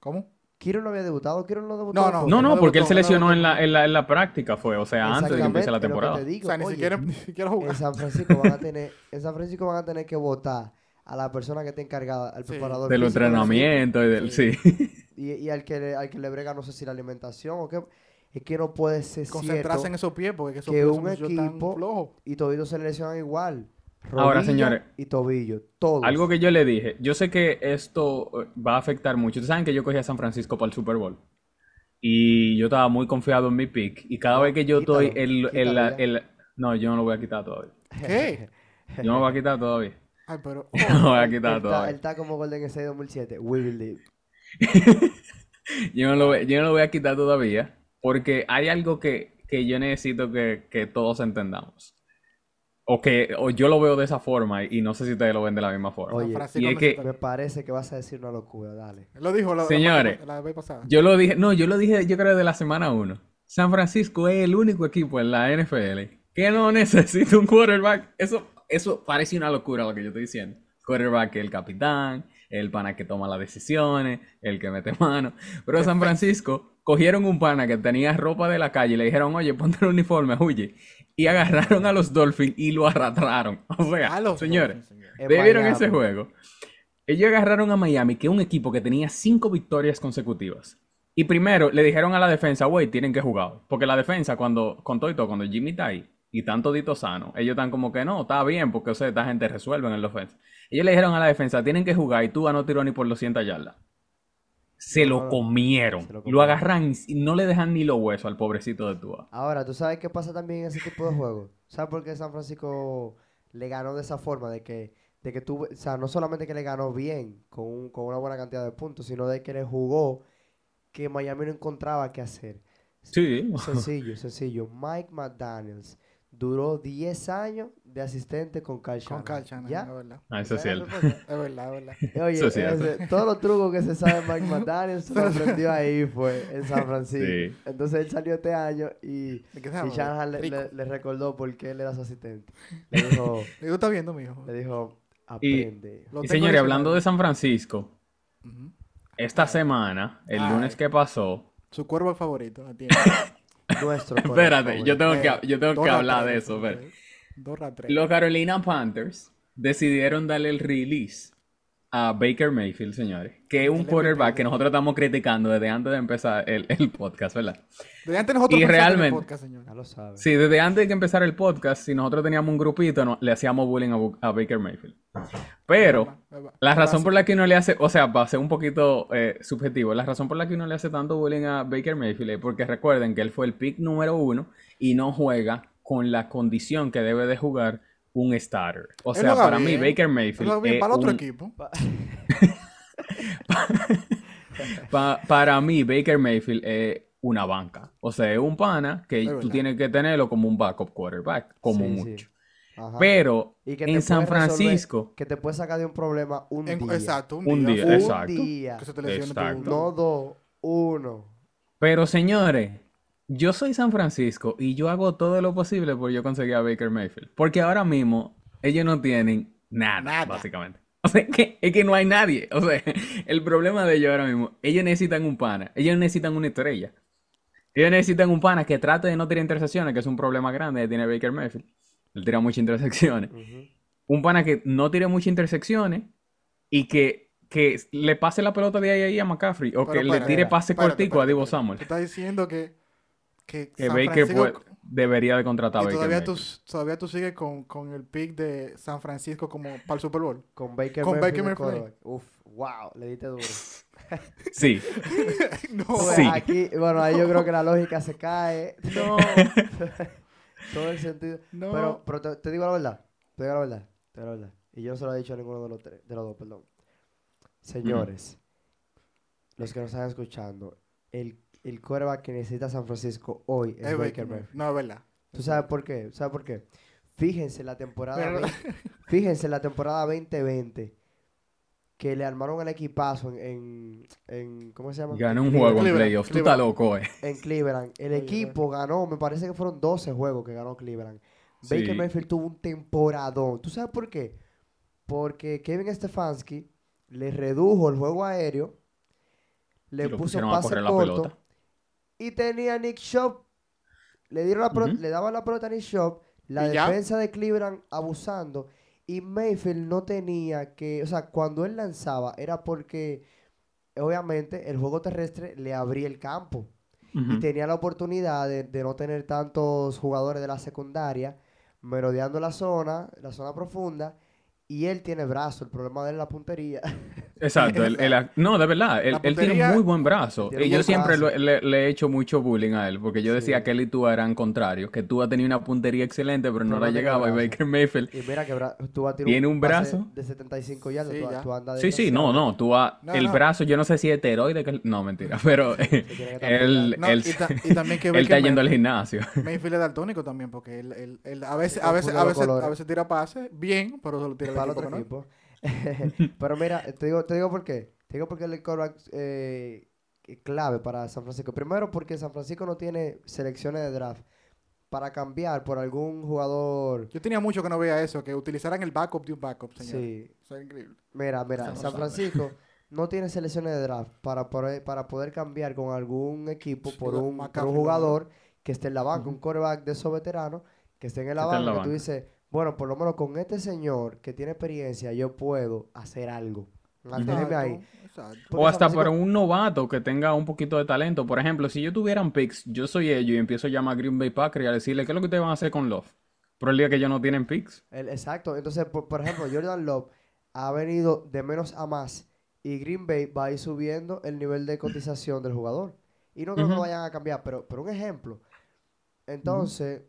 S3: ¿Cómo?
S1: Kiro no había debutado, Kiro no debutó.
S3: No, no.
S2: No, no,
S3: no
S2: porque él
S3: debutó,
S2: se
S3: no
S2: lesionó
S3: debutó.
S2: en la, en la, en la práctica, fue, o sea, antes de que empiece la
S1: es
S2: temporada.
S1: te
S3: O
S1: digo,
S3: sea, ni
S1: oye,
S3: siquiera, ni siquiera jugar.
S1: En San Francisco van a tener, en San Francisco van a tener que votar a la persona que esté encargada, al
S3: Sí.
S1: preparador
S2: De los entrenamientos y del. Sí.
S1: equipo, y, y al que le, al que le brega no sé si la alimentación o qué, es que no puede ser
S3: Concentrarse en esos pies porque esos
S1: que
S3: pies
S1: un
S3: son muchos tan
S1: equipo-
S3: flojos.
S1: y todos se lesionan igual.
S2: Ahora,
S1: Rodilla
S2: señores,
S1: y tobillo, todos.
S2: Algo que yo le dije, yo sé que esto eh, va a afectar mucho. Ustedes saben que yo cogí a San Francisco para el Super Bowl. Y yo estaba muy confiado en mi pick. Y cada
S1: No,
S2: vez que yo
S1: quítalo,
S2: estoy el, el- el- No, yo no lo voy a quitar todavía.
S3: ¿Qué? *laughs*
S2: Yo no lo voy a quitar todavía.
S3: Ay, pero. *laughs*
S2: No voy a
S1: Él
S2: quitar
S1: está,
S2: todo.
S1: él está como Golden State 2007. We believe. *laughs*
S2: Yo no, lo, voy- yo no lo voy a quitar todavía porque hay algo que, que yo necesito que, que todos entendamos. O que o yo lo veo de esa forma y, y no sé si ustedes lo ven de la misma forma.
S1: Oye,
S2: y es que-
S1: Me parece que vas a decir una locura, dale.
S3: Lo dijo la, la-
S2: Señores.
S3: la, vez pasada.
S2: Yo lo dije, no, yo lo dije yo creo de la semana 1. San Francisco es el único equipo en la NFL que no *laughs* necesita un quarterback. Eso, eso parece una locura lo que yo estoy diciendo. Quarterback es el capitán, el pana que toma las decisiones, el que mete *laughs* mano. Pero San Francisco cogieron un pana que tenía ropa de la calle y le dijeron, oye, ponte el uniforme, huye. Y agarraron a los Dolphins y lo arrastraron. *laughs* O sea,
S3: A los
S2: señores,
S3: Dolphins, señor.
S1: En
S2: ¿Ustedes vieron
S1: Miami.
S2: ese juego? Ellos agarraron a Miami, que es un equipo que tenía cinco victorias consecutivas. Y primero le dijeron a la defensa, güey, tienen que jugar. Porque la defensa, cuando, con todo y todo, cuando Jimmy está ahí y tanto dito sano, ellos están como que no, está bien, porque o sea, esta gente resuelve en la ofensa. Ellos le dijeron a la defensa, tienen que jugar y tú no tiró ni por 200 yardas. Se
S1: No,
S2: lo comieron.
S1: se lo
S2: Lo
S1: comieron.
S2: agarran y no le dejan ni los huesos al pobrecito de Tua.
S1: Ahora, ¿tú sabes qué pasa también en ese tipo de juegos? ¿Sabes por qué San Francisco le ganó de esa forma? De que, de que tú, o sea, no solamente que le ganó bien, con, un- con una buena cantidad de puntos, sino de que le jugó que Miami no encontraba qué hacer.
S2: Sí.
S1: Sencillo, sencillo. Mike McDaniels duró 10 años de asistente con Kyle
S3: Con. Kyle Shanahan,
S1: ¿Ya?
S3: es verdad.
S2: Ah, eso es
S1: ¿Sabes
S2: cierto.
S1: respuesta?
S3: Es verdad, es verdad. *laughs*
S1: Oye,
S2: Eso es cierto.
S1: ese- todos los trucos que se sabe de Mike *laughs* McDaniels se lo aprendió ahí, fue en San Francisco.
S2: Sí.
S1: Entonces él salió este año y,
S3: ¿De qué
S1: y? Shanahan le,
S3: Rico.
S1: le- le recordó por qué él era su asistente. *laughs* Le dijo,
S3: Le digo, está viendo, mijo.
S1: le dijo aprende.
S2: Y señores, hablando de San Francisco, esta semana, el
S3: Ay.
S2: lunes que pasó,
S3: Su cuervo favorito. atiende.
S1: Nuestro *laughs*
S2: Espérate, yo tengo que, yo tengo que hablar de eso. Los Carolina Panthers decidieron darle el release a Baker Mayfield, señores. Que es un quarterback que nosotros estamos criticando desde antes de empezar el, el podcast, ¿verdad?
S3: Desde antes nosotros
S2: Y
S3: el
S2: realmente-
S3: podcast, señor.
S1: Ya lo sabes.
S2: Sí, desde antes de que empezara el podcast, si nosotros teníamos un grupito, no- le hacíamos bullying a, a Baker Mayfield. Pero la razón por la que uno le hace, o sea, para ser un poquito eh, subjetivo, la razón por la que uno le hace tanto bullying a Baker Mayfield es porque recuerden que él fue el pick número uno y no juega con la condición que debe de jugar un starter. O sea, para mí. Baker Mayfield es
S3: para el otro
S2: un-
S3: equipo. *laughs*
S2: pa- para mí Baker Mayfield es una banca. O sea, es un pana que
S3: Es
S2: tú
S3: verdad.
S2: tienes que tenerlo como un backup quarterback, como
S1: Sí, sí.
S2: mucho.
S1: Ajá.
S2: Pero
S1: Y que te
S2: en San
S1: resolver-
S2: Francisco,
S1: que te puede sacar de un problema un
S3: En-
S1: día.
S3: exacto, un,
S2: Un
S3: día.
S2: día,
S1: Un
S2: exacto.
S1: día.
S3: Que se te lesione tu-
S2: Exacto.
S1: No dos, uno.
S2: Pero señores, yo soy San Francisco y yo hago todo lo posible por yo conseguir a Baker Mayfield. Porque ahora mismo ellos no tienen nada,
S3: Nada.
S2: básicamente. *laughs* O sea, es que, es que no hay nadie. O sea, *laughs* el problema de ellos ahora mismo, ellos necesitan un pana, ellos necesitan una estrella. Ellos necesitan un pana que trate de no tirar intersecciones, que es un problema grande que tiene Baker Mayfield. Él tira muchas intersecciones. Un pana que no tire muchas intersecciones y que, que le pase la pelota de ahí a ahí a McCaffrey. O
S3: Pero
S2: que le tire pase cortico a Divo. Samuel.
S3: Tú estás diciendo que, que,
S2: Que
S3: San
S2: Baker
S3: Francisco-
S2: puede- debería de contratar a Baker
S3: todavía tú, todavía tú sigues con, con el pick de San Francisco como para el Super Bowl.
S1: Con Baker
S3: Con
S1: Mayfield.
S3: Baker Mayfield.
S1: Uf, wow, le diste duro. *laughs*
S2: Sí. *laughs*
S3: no.
S1: Pues
S2: Sí.
S1: aquí, bueno, ahí yo creo que la lógica se cae. *laughs* No. Todo el sentido.
S3: No.
S1: Pero, pero te, te digo la verdad. Te digo la verdad. Te digo la verdad. Y yo no se lo he dicho a ninguno de los, tres, de los dos, perdón. Señores, los que nos están escuchando, el, el quarterback que necesita San Francisco hoy es,
S3: Es
S1: Baker
S3: Baker
S1: Mayfield.
S3: No, es verdad.
S1: ¿Tú sabes por qué? ¿Sabes por qué? Fíjense la temporada
S3: Pero-
S1: 20 *laughs* fíjense la temporada 2020 que le armaron el equipazo en, en, en- ¿cómo se llama?
S2: Ganó un juego en
S3: Cleveland,
S2: playoffs. Tú estás loco, eh.
S1: en Cleveland. El
S3: Oye,
S1: equipo ganó, me parece que fueron 12 juegos que ganó Cleveland. Baker. Mayfield tuvo un temporadón. ¿Tú sabes por qué? Porque Kevin Stefanski le redujo el juego aéreo, le puso pase
S2: correr la
S1: corto
S2: pelota.
S1: y tenía a Nick Shop. Le dieron la pelota, le daban la pelota a Nick Shop, la defensa de Cleveland abusando. Y Mayfield no tenía que, o sea, cuando él lanzaba era porque obviamente el juego terrestre le abría el campo. Y tenía la oportunidad de, de no tener tantos jugadores de la secundaria merodeando la zona, la zona profunda, y él tiene brazo, el problema de él es la puntería. *laughs*
S2: Exacto, el- no, de verdad, él, tiene muy buen brazo. Y
S1: un
S2: yo siempre lo- le, le he hecho mucho bullying a él, porque yo decía
S1: Sí.
S2: que él y tú eran contrarios, que tú has tenido una puntería excelente, pero no
S1: Pero
S2: la
S1: no
S2: llegaba, y. Baker Mayfield...
S1: Y mira que tú a
S2: Tiene un
S1: pase
S2: brazo.
S1: de 75 yardas,
S3: Sí,
S1: tú,
S3: ya.
S1: tú andas
S2: Sí, sí, no, no, tú has-
S3: No,
S2: el
S3: no.
S2: brazo, yo no sé si es esteroide, que, no, mentira, *laughs* pero él,
S3: No,
S2: él,
S3: y, ta- y también que
S2: él está yendo al gimnasio. *laughs*
S3: Mayfield es daltónico también, porque él, él- él a veces, a veces, a veces, a veces tira pase bien, pero se lo tira
S1: para el
S3: equipo
S1: otro equipo. *laughs* *laughs* Pero mira, te digo, te digo por qué. Te digo porque el quarterback eh, clave para San Francisco. Primero porque San Francisco no tiene selecciones de draft para cambiar por algún jugador.
S3: Yo tenía mucho que no veía eso, que utilizaran el backup de un backup, señor.
S1: Sí,
S3: Eso es increíble.
S1: mira, mira, San
S3: sabe.
S1: Francisco *laughs* no tiene selecciones de draft para poder, para poder cambiar con algún equipo
S3: Sí,
S1: por un, por jugador que esté en la banca, un quarterback de esos veteranos que esté en la banca. que tú dices, bueno, por lo menos con este señor que tiene experiencia, yo puedo hacer algo. Mantenerme ahí.
S2: O hasta para un novato que tenga un poquito de talento. Por ejemplo, si yo tuviera un picks, yo soy ellos y empiezo a llamar a Green Bay Packers y a decirle qué es lo que ustedes van a hacer con Love. Pero el día que ellos no tienen picks.
S1: El- exacto. Entonces, por, por ejemplo, Jordan Love ha venido de menos a más y Green Bay va a ir subiendo el nivel de cotización del jugador. Y no creo que vayan a cambiar, pero, pero un ejemplo. Entonces,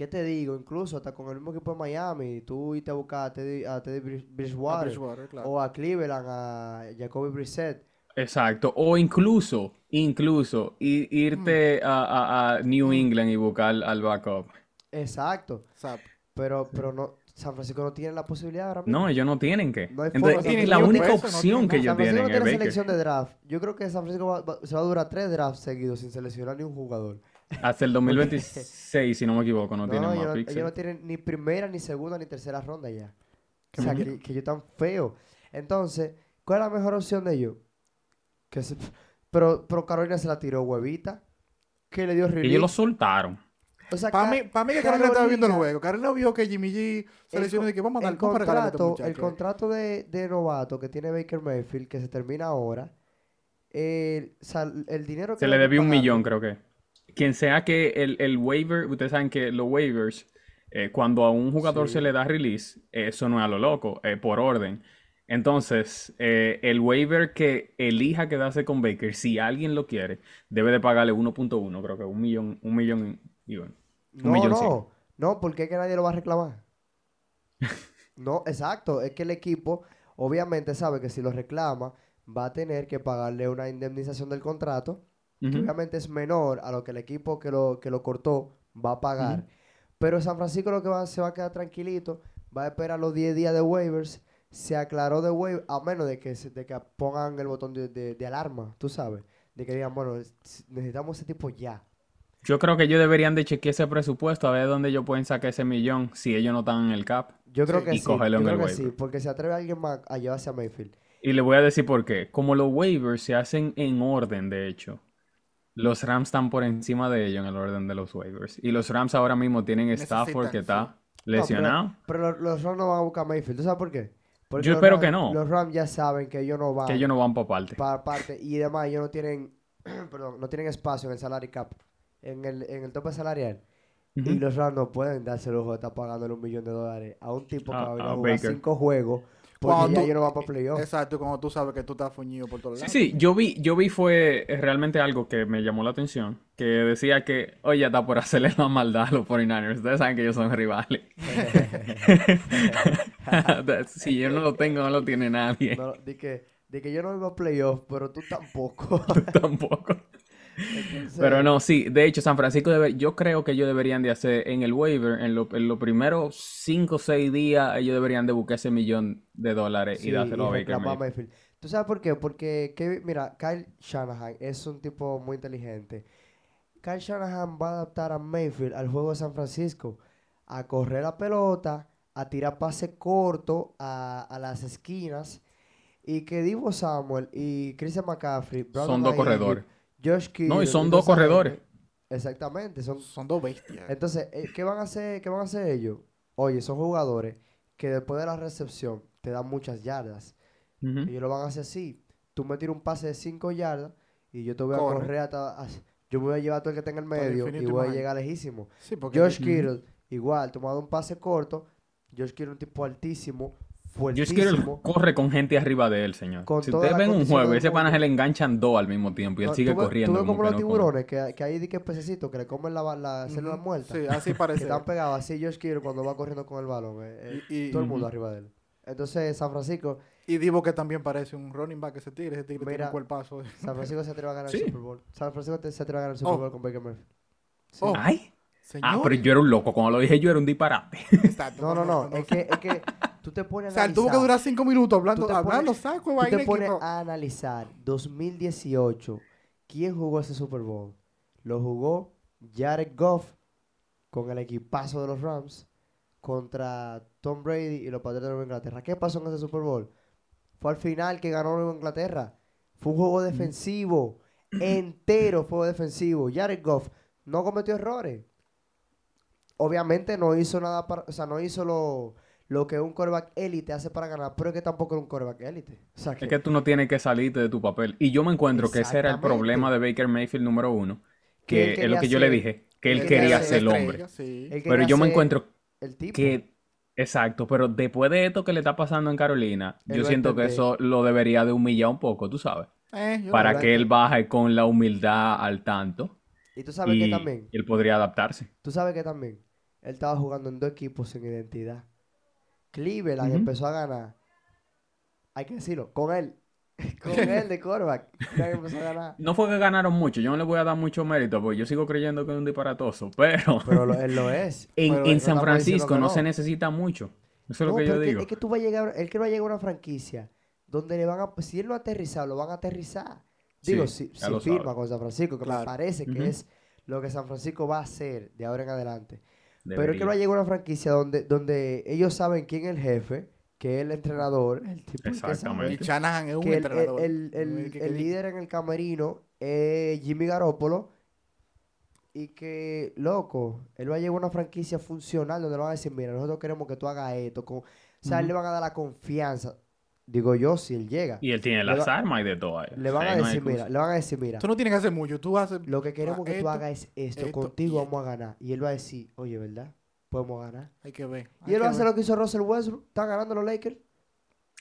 S1: ¿qué te digo? Incluso hasta con el mismo equipo de Miami, tú irte a buscar a Teddy, a Teddy
S3: A
S1: Bridgewater
S3: claro.
S1: o a Cleveland, a Jacoby Brissett.
S2: Exacto. O incluso, incluso, irte a, a- a New England y buscar al backup.
S1: Exacto.
S3: Exacto.
S1: Pero, pero no, San Francisco no tiene la posibilidad ahora mismo.
S2: No, ellos no tienen que.
S1: No hay
S2: Entonces,
S1: forma,
S2: es
S1: San
S2: la
S3: Francisco
S2: única
S3: no tiene
S2: opción que ellos
S1: San Francisco
S2: tienen
S1: no tiene
S2: Baker.
S1: selección de draft. Yo creo que San Francisco va- va- se va a durar tres drafts seguidos sin seleccionar ni un jugador.
S2: Hasta el *laughs* 2026, si no me equivoco, no,
S1: No,
S2: tienen
S1: ellos,
S2: más
S1: no,
S2: picks.
S1: ellos no tienen ni primera, ni segunda, ni tercera ronda ya. O sea, que, que ellos están feos. Entonces, ¿cuál es la mejor opción de ellos? Que se- pero, pero Carolina se la tiró huevita. Que le dio
S2: Ellos
S1: relief.
S2: lo soltaron.
S1: O sea,
S3: Para mí, para mí que Carolina estaba viendo el
S1: Carolina-
S3: juego. Carolina vio que Jimmy G seleccionó y que vamos a dar
S1: el
S3: este
S1: contrato, el
S3: eh.
S1: contrato de, de novato que tiene Baker Mayfield, que se termina ahora, el, el dinero que
S2: Se
S1: le
S2: debió un millón, creo que. Quien sea que el, el waiver, ustedes saben que los waivers, eh, cuando a un jugador
S1: Sí.
S2: se le da release, eso no es a lo loco, eh, por orden. Entonces, eh, el waiver que elija quedarse con Baker, si alguien lo quiere, debe de pagarle 1.1, creo que un millón, un millón y bueno. Un
S1: No,
S2: millón,
S1: no, no, porque es que nadie lo va a reclamar. *laughs* no, exacto, es que el equipo obviamente sabe que si lo reclama va a tener que pagarle una indemnización del contrato, que obviamente es menor a lo que el equipo que lo, que lo cortó va a pagar. Pero San Francisco lo que va, se va a quedar tranquilito, va a esperar los 10 días de waivers, se aclaró de waiver, a menos de que, de que pongan el botón de, de- de alarma, tú sabes, de que digan, bueno, es- necesitamos ese tipo ya.
S2: Yo creo que ellos deberían de chequear ese presupuesto a ver dónde ellos pueden sacar ese millón si ellos no están en el cap.
S1: Yo creo que
S2: Y
S1: Yo creo sí,
S2: waiver.
S1: porque se atreve alguien más a llevarse a Mayfield.
S2: Y le voy a decir por qué. Como los waivers se hacen en orden, de hecho, los Rams están por encima de ellos en el orden de los waivers. Y los Rams ahora mismo tienen Stafford que está lesionado.
S1: pero los, los Rams no van a buscar a Mayfield. ¿Tú sabes por qué? Porque
S2: Yo espero
S1: Rams-
S2: que no.
S1: Los Rams ya saben que ellos no van
S2: Que ellos no van por parte.
S1: para parte. Y además ellos no tienen, *clears throat* perdón, no tienen espacio en el salary cap, en el, en el tope salarial. Y los Rams no pueden darse el lujo de estar pagándole un millón de dólares a un tipo que va a venir
S2: a
S1: a jugar cinco juegos porque
S3: Cuando
S1: ya
S3: tú-
S1: no van para playoff.
S3: Exacto, como tú sabes que tú estás fuñido por todos
S2: Sí,
S3: lados.
S2: sí, yo vi, yo vi fue realmente algo que me llamó la atención, que decía que, oye, está por hacerle la maldad a los 49ers. Ustedes saben que ellos son rivales. *laughs* *laughs* si yo no lo tengo, no lo tiene nadie.
S1: No, de, que, de que yo no iba a playoff, pero tú tampoco.
S2: Tampoco. *laughs*
S1: Entonces,
S2: Pero no, sí, de hecho, San Francisco debe, yo creo que ellos deberían de hacer en el waiver, en, lo- los primeros 5 o 6 días, ellos deberían de buscar ese millón de dólares
S1: Sí,
S2: y dárselo a Baker Mayfield.
S1: ¿Tú sabes por qué? Porque, Kevin- mira, Kyle Shanahan es un tipo muy inteligente. Kyle Shanahan va a adaptar a Mayfield al juego de San Francisco, a correr la pelota, a tirar pase corto a, a las esquinas, y que Divo Samuel y Christian McCaffrey,
S2: Son dos corredores.
S1: Josh Kittle
S2: No, y son dos corredores.
S1: Exactamente, son
S3: Son dos bestias.
S1: entonces, eh, ¿qué van a hacer, qué van a hacer ellos? Oye, son jugadores que después de la recepción te dan muchas yardas.
S2: Ujú.
S1: Ellos lo van a hacer así. Tú me tiras un pase de 5 yardas y yo te voy a
S3: Corre.
S1: correr hasta... as- Yo me voy a llevar a todo el que tenga en el medio y voy a llegar lejísimo.
S3: Sí, porque
S1: Josh. Kittle, igual, tomado un pase corto. Josh Kittle un tipo altísimo,
S2: Josh Kittle
S1: fuertísimo.
S2: corre con gente arriba de él, señor.
S1: Con
S2: si ustedes ven un juego, ese pana se le enganchan dos al mismo tiempo y él
S1: No,
S2: sigue
S1: tú
S2: corriendo.
S1: Tú ves como
S2: que
S1: los
S2: no
S1: tiburones, que, que hay de que pececitos que le comen la, la célula muerta.
S3: Sí, así *laughs*
S1: Que
S3: parece.
S1: están pegados así Josh Kittle cuando va corriendo con el balón. eh, eh,
S3: Y- y-
S1: todo el mundo arriba de él. Entonces, San Francisco,
S3: Y Divo que también parece un running back ese tigre. Ese tigre tiene
S1: Mira.
S3: un cuerpazo.
S1: San Francisco se atreve a ganar *laughs*
S2: Sí.
S1: el Super Bowl. San Francisco te- se atreve a ganar el Super
S3: Oh.
S1: Bowl con Baker Mayfield. Sí.
S3: Oh.
S2: Ay.
S3: Señor.
S2: Ah, pero yo era un loco. Cuando lo dije yo era un disparate.
S3: Exacto,
S1: No, no, no. Es que, es que *laughs* tú te
S3: O
S1: pones a
S3: sea, él tuvo que durar cinco minutos hablando,
S1: Tú te pones-
S3: hablando saco
S1: Tú
S3: vaina.
S1: te
S3: y
S1: pones
S3: quitó.
S1: a analizar 2018. ¿Quién jugó ese Super Bowl? Lo jugó Jared Goff con el equipazo de los Rams contra Tom Brady y los Patriotas de Nueva Inglaterra. ¿Qué pasó en ese Super Bowl? Fue al final que ganó Nueva Inglaterra. Fue un juego defensivo. Entero fue defensivo. Jared Goff no cometió errores. Obviamente no hizo nada para, o sea, no hizo lo, lo que un quarterback élite hace para ganar, pero es que tampoco era un quarterback élite. O sea, que,
S2: Es que tú no tienes que salirte de tu papel. Y yo me encuentro que ese era el problema de Baker Mayfield número uno.
S1: Que
S2: es lo que yo le dije. Que él
S1: él
S2: quería
S1: quería
S2: ser el hombre.
S3: sí.
S2: Pero yo me encuentro
S1: el tipo.
S2: que... Exacto, pero después de esto que le está pasando en Carolina,
S1: Él
S2: yo siento que eso lo debería de humillar un poco, tú sabes.
S3: Eh,
S2: Para que él baje con la humildad al tanto
S1: Y tú sabes
S2: y,
S1: que también,
S2: y él podría adaptarse.
S1: tú sabes que también, él estaba jugando en dos equipos sin identidad. Cleveland
S2: Ujú.
S1: empezó a ganar, hay que decirlo, con él, *laughs* con *laughs* él de quarterback. Cleveland empezó a ganar.
S2: No fue que ganaron mucho, yo no le voy a dar mucho mérito, porque yo sigo creyendo que es un disparatoso, *laughs* pero
S1: Pero lo- él lo es.
S2: en,
S3: Pero
S2: en
S3: no
S2: San Francisco
S1: que
S2: no
S1: no.
S2: se necesita mucho. Eso es
S1: No,
S2: lo que yo digo.
S1: Es que tú vas a llegar, él que va a llegar a una franquicia donde le van a, si él no ha aterrizado, lo van a aterrizar. Digo,
S2: Sí,
S1: si, si
S2: lo
S1: firma
S2: sabe.
S1: con San Francisco, que me parece que es lo que San Francisco va a hacer de ahora en adelante. Pero es que
S2: Debería.
S1: va a llegar a una franquicia donde, donde ellos saben quién es el jefe, que es el entrenador, el tipo que
S2: Exactamente.
S3: Y Shanahan es un
S1: que el, el-
S3: entrenador.
S1: el- el-
S3: El que-
S1: el
S3: que-
S1: líder en el camerino es Jimmy Garoppolo y que, loco, él va a llegar a una franquicia funcional donde le van a decir, mira, nosotros queremos que tú hagas esto. Con... O sea, él le van a dar la confianza. Digo yo, si él llega.
S2: Y él tiene las
S1: va-
S2: armas y de todo. ahí.
S1: Le van a
S2: no
S1: decir, mira, le van a decir, mira,
S3: Tú no tienes que hacer mucho. Tú haces.
S1: lo que queremos
S3: ah,
S1: que tú
S3: esto,
S1: hagas es esto,
S3: esto
S1: contigo
S3: y
S1: vamos a ganar. Y él va a decir, oye, ¿verdad? Podemos ganar.
S3: Hay que ver.
S1: Y él va a hacer lo que hizo Russell Westbrook. Están ganando los Lakers.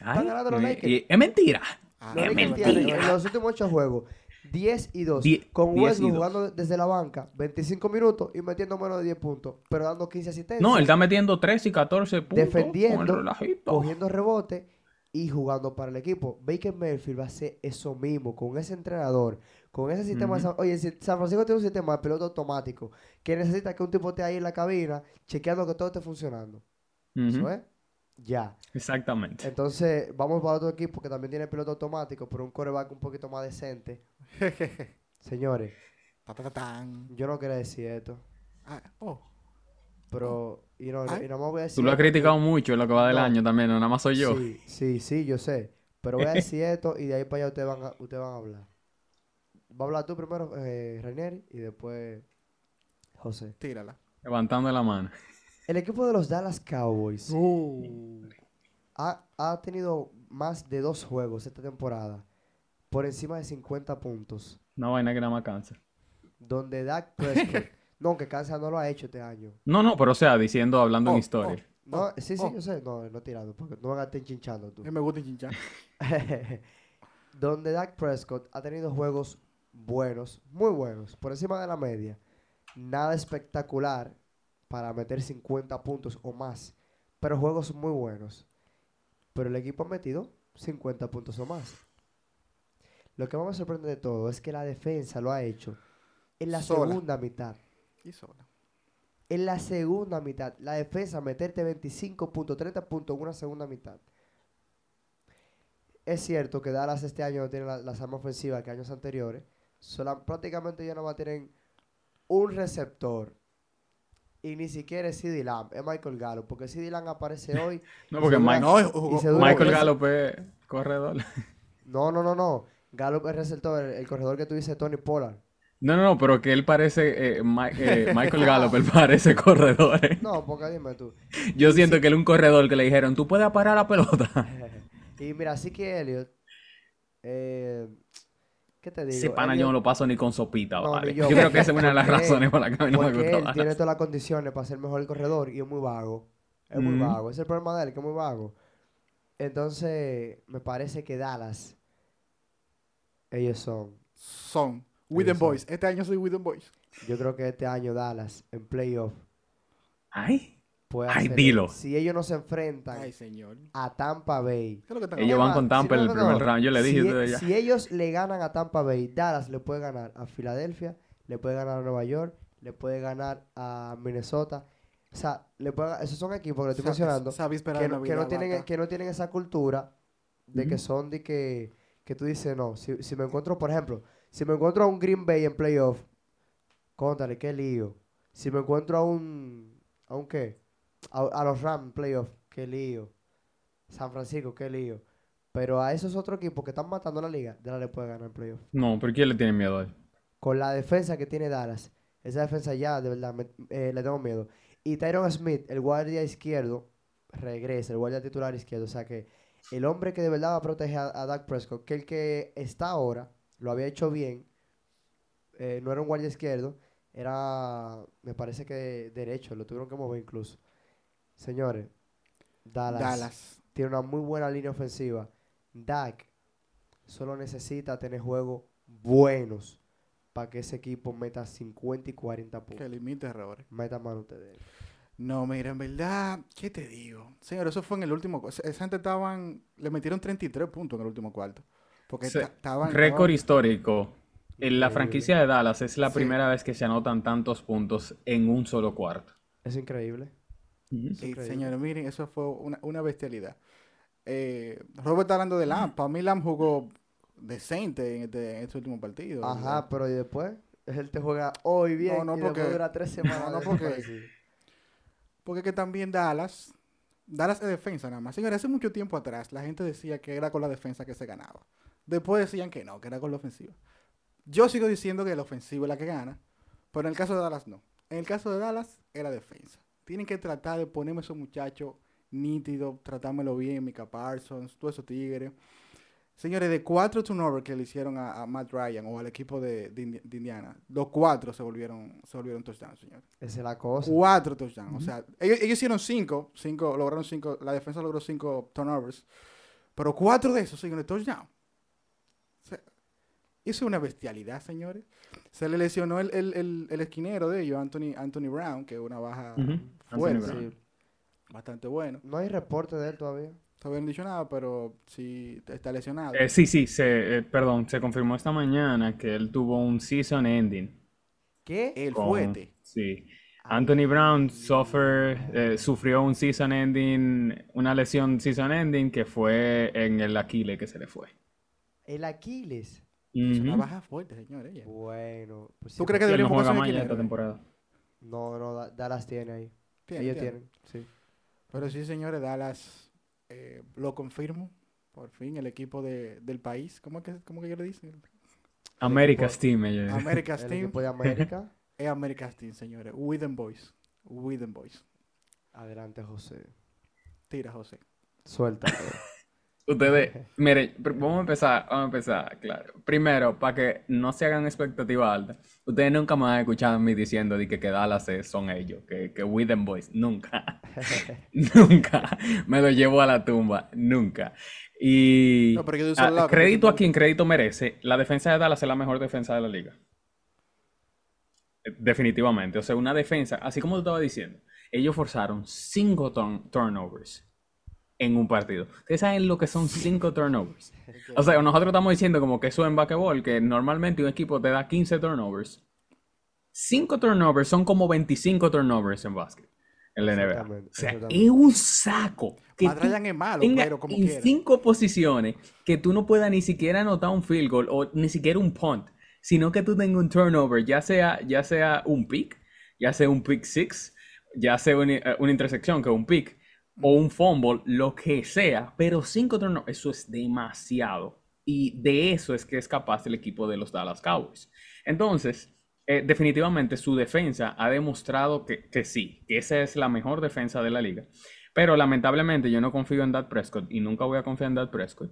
S2: Ay,
S1: ganando los Lakers.
S2: y- es mentira.
S3: Ah,
S1: Los
S2: Es mentira.
S1: en los últimos ocho juegos 10 y 2.
S2: Die-
S1: con
S2: 10 y
S1: Westbrook
S2: 2.
S1: jugando desde la banca 25 minutos y metiendo menos de 10 puntos, pero dando 15 asistencias.
S2: No, él está metiendo 13 y 14 puntos.
S1: defendiendo,
S2: Con el relajito.
S1: cogiendo rebote y jugando para el equipo. Baker Mayfield va a hacer eso mismo con ese entrenador, con ese sistema. Oye, si San Francisco tiene un sistema de pelota automático que necesita que un tipo esté ahí en la cabina chequeando que todo esté funcionando. ¿Eso es? Ya.
S2: Exactamente.
S1: Entonces, vamos para otro equipo que también tiene piloto automático, pero un coreback un poquito más decente. *laughs* Señores,
S3: Ta, ta, ta, tan.
S1: yo no quería decir esto,
S3: Ah, oh.
S1: pero y no,
S3: Ay.
S1: y no me voy a decir
S2: Tú lo has
S1: esto
S2: criticado
S1: porque-
S2: mucho en lo que va del
S1: No.
S2: año también, no nada más soy yo.
S1: Sí, sí, sí, yo sé. Pero voy a *laughs* decir esto y de ahí para allá ustedes van a, ustedes van a hablar. Va a hablar tú primero, eh, y después José.
S3: Tírala.
S2: Levantando la mano.
S1: El equipo de los Dallas Cowboys
S3: Uh.
S1: ha, ha tenido más de dos juegos esta temporada por encima de 50 puntos.
S2: Una vaina que nada más cansa.
S1: Donde Dak Prescott, *laughs* no, que Kansas no lo ha hecho este año.
S2: No, no, pero o sea, diciendo, hablando
S3: Oh,
S2: en historia.
S1: No,
S3: Oh,
S1: sí, sí,
S3: oh.
S1: yo sé, no, no tirando, porque no van a estar chinchando tú.
S3: Me gusta chinchar. *laughs*
S1: donde Dak Prescott ha tenido juegos buenos, muy buenos, por encima de la media. Nada espectacular para meter 50 puntos o más, pero juegos muy buenos. Pero el equipo ha metido 50 puntos o más. Lo que más me sorprende de todo es que la defensa lo ha hecho en la
S3: Sola.
S1: segunda mitad.
S3: Y sola.
S1: En la segunda mitad, la defensa meterte 25 puntos, 30 puntos en una segunda mitad. Es cierto que Dallas este año no tiene la- las armas ofensivas que años anteriores. Sola- prácticamente ya no tienen un receptor. Y ni siquiera es CD Lamb, es Michael Gallup. Porque CD Lamb aparece hoy. *laughs*
S2: No, porque Mike-
S3: No,
S2: Michael Gallup es corredor.
S1: No, no, no, no. Gallup es receptor, el, el corredor que tú dices, Tony Pollard.
S2: No, no, no, pero que él parece, eh, eh, Michael Gallup, él parece corredor. eh.
S1: No, porque dime tú.
S2: Yo siento que él es un corredor que le dijeron, tú puedes parar la pelota. *laughs*
S1: y mira, sí que Elliot. Eh, ¿Qué te digo?
S2: Ese pana yo no lo paso ni con sopita,
S1: No,
S2: vale. Yo,
S1: yo.
S2: creo que esa es una de las *laughs* razones por las que a mí no me gusta
S1: él tiene todas las condiciones para ser mejor el corredor y es muy vago. Es muy
S2: Mm.
S1: vago. Ese es el problema de él, que es muy vago. Entonces, me parece que Dallas, ellos son.
S3: Son. With the
S1: Ellos son.
S3: Boys. Este año soy With the Boys.
S1: Yo creo que este año Dallas en playoff
S2: Ay,
S1: puede
S2: Ay,
S1: hacer-
S2: dilo.
S1: Si ellos no se enfrentan
S3: Ay, señor.
S1: a Tampa Bay.
S3: ¿Qué es lo que están
S2: Ellos van con Tampa
S1: si
S2: en el
S1: no,
S2: primer
S1: no.
S2: round. Yo le dije
S1: si, e-
S2: ya.
S1: si ellos le ganan a Tampa Bay, Dallas le puede ganar a Filadelfia, le puede ganar a Nueva York, le puede ganar a Minnesota. O sea, le puede, ga- esos son equipos que le estoy mencionando que no, que,
S3: vida,
S1: no tienen,
S3: vaca.
S1: que no tienen esa cultura de que son de que, que tú dices, no, si, si me encuentro, por ejemplo, si me encuentro a un Green Bay en playoff, contale, qué lío. Si me encuentro a un, ¿a un qué? A, a los Rams en playoff, qué lío. San Francisco, qué lío. Pero a esos otros equipos que están matando la liga, Dallas le puede ganar en playoff.
S2: No, ¿por qué le tienen miedo a él?
S1: Con la defensa que tiene Dallas, esa defensa ya, de verdad, me- eh, le tengo miedo. Y Tyron Smith, el guardia izquierdo, regresa, el guardia titular izquierdo. O sea que el hombre que de verdad va a proteger a, a Dak Prescott, que el que está ahora, lo había hecho bien, eh, no era un guardia izquierdo, era, me parece que derecho, lo tuvieron que mover incluso. Señores, Dallas,
S3: Dallas.
S1: tiene una muy buena línea ofensiva. Dak solo necesita tener juegos buenos para que ese equipo meta 50 y 40
S3: Que
S1: puntos.
S3: limite errores.
S1: Meta mano ustedes.
S3: No, mira, en verdad, ¿qué te digo? Señor, eso fue en el último. esa gente estaban. Le metieron 33 puntos en el último cuarto. Porque estaban.
S2: Récord histórico. En la franquicia de Dallas es la
S3: Sí.
S2: primera vez que se anotan tantos puntos en un solo cuarto.
S1: Es increíble. Increíble.
S3: señores, miren, eso fue una, una bestialidad. Eh, Robert está hablando de Lamb. Para mí, Lamb jugó decente en este, en este último partido.
S1: Ajá, pero ¿y después? Él te juega hoy bien
S3: no,
S1: y
S3: porque-
S1: después dura tres semanas. *laughs*
S3: no, no,
S1: desaparecido.
S3: Porque que también Dallas. Dallas es defensa nada más. Señores, hace mucho tiempo atrás la gente decía que era con la defensa que se ganaba. Después decían que no, que era con la ofensiva. Yo sigo diciendo que la ofensiva es la que gana, pero en el caso de Dallas no. En el caso de Dallas es la defensa. Tienen que tratar de ponerme a esos muchachos nítidos, tratármelo bien, Mika Parsons, todos esos tigres. Señores, de cuatro turnovers que le hicieron a, a Matt Ryan o al equipo de, de Indi- de Indiana, los cuatro se volvieron, se volvieron touchdowns, señores.
S1: Esa es la cosa.
S3: Cuatro touchdowns. O sea, ellos, ellos hicieron cinco, cinco, lograron cinco, la defensa logró cinco turnovers, pero cuatro de esos siguen touchdown. Eso es una bestialidad, señores. Se le lesionó el, el, el, el esquinero de ellos, Anthony, Anthony Brown, que es una baja
S2: Ujú. Anthony
S3: fuerte.
S1: Sí.
S3: bastante bueno.
S1: No hay reporte de él todavía.
S3: Todavía no han dicho nada, pero sí está lesionado.
S2: Eh, sí, sí, se, eh, perdón, se confirmó esta mañana que él tuvo un season ending.
S1: ¿Qué?
S3: el
S2: con-
S3: fuerte.
S2: Sí. Anthony Brown suffer, eh, sufrió un season ending, una lesión season ending que fue en el Aquiles que se le fue.
S1: El Aquiles.
S3: Es una baja fuerte, señores. ella.
S1: Bueno. Pues sí,
S3: ¿Tú crees que
S2: Sí, él
S3: debería
S2: no juega
S3: enfocarse en
S2: más ya
S3: el
S2: esta temporada.
S1: No, no, Da- Dallas tiene ahí.
S3: Tiene,
S1: Ellos
S3: tiene.
S1: tienen, sí.
S3: Pero sí, señores, Dallas, eh, lo confirmo. Por fin, el equipo de, del país. ¿Cómo es que, cómo que ellos le dicen?
S2: America's Team, ella- *laughs*
S3: America's
S1: El
S3: Team.
S1: equipo de América. *laughs*
S3: Es America's Team, señores. With them boys. With them boys.
S1: Adelante, José.
S3: Tira, José.
S1: Suelta. *laughs*
S2: Ustedes, *laughs* miren, vamos a empezar, vamos a empezar, claro. Primero, para que no se hagan expectativas altas, ustedes nunca me han escuchado a mí diciendo de que, que Dallas es- son ellos, que, que We Them Boys, nunca, *laughs* *laughs* nunca, me lo llevo a la tumba, nunca. Y
S3: No,
S2: crédito
S3: porque-
S2: a quien crédito merece, la defensa de Dallas es la mejor defensa de la liga. Definitivamente, o sea, una defensa, así como tú estabas diciendo, ellos forzaron cinco turn- turnovers en un partido. Ustedes saben lo que son cinco turnovers. *laughs* O sea, nosotros estamos diciendo como que eso en basquetbol, que normalmente un equipo te da 15 turnovers. Cinco turnovers son como 25 turnovers en básquet, en la NBA. O sea, es un saco. Que
S3: es malo,
S2: tengas
S3: pero como
S2: en
S3: quiera.
S2: cinco posiciones que tú no puedas ni siquiera anotar un field goal o ni siquiera un punt, sino que tú tengas un turnover, ya sea, ya sea un pick, ya sea un pick six, ya sea una, eh, una intersección que es un pick, o un fumble, lo que sea, pero cinco turnovers, eso es demasiado. Y de eso es que es capaz el equipo de los Dallas Cowboys. Entonces, eh, definitivamente su defensa ha demostrado que, que sí, que esa es la mejor defensa de la liga. Pero lamentablemente yo no confío en Dak Prescott y nunca voy a confiar en Dak Prescott.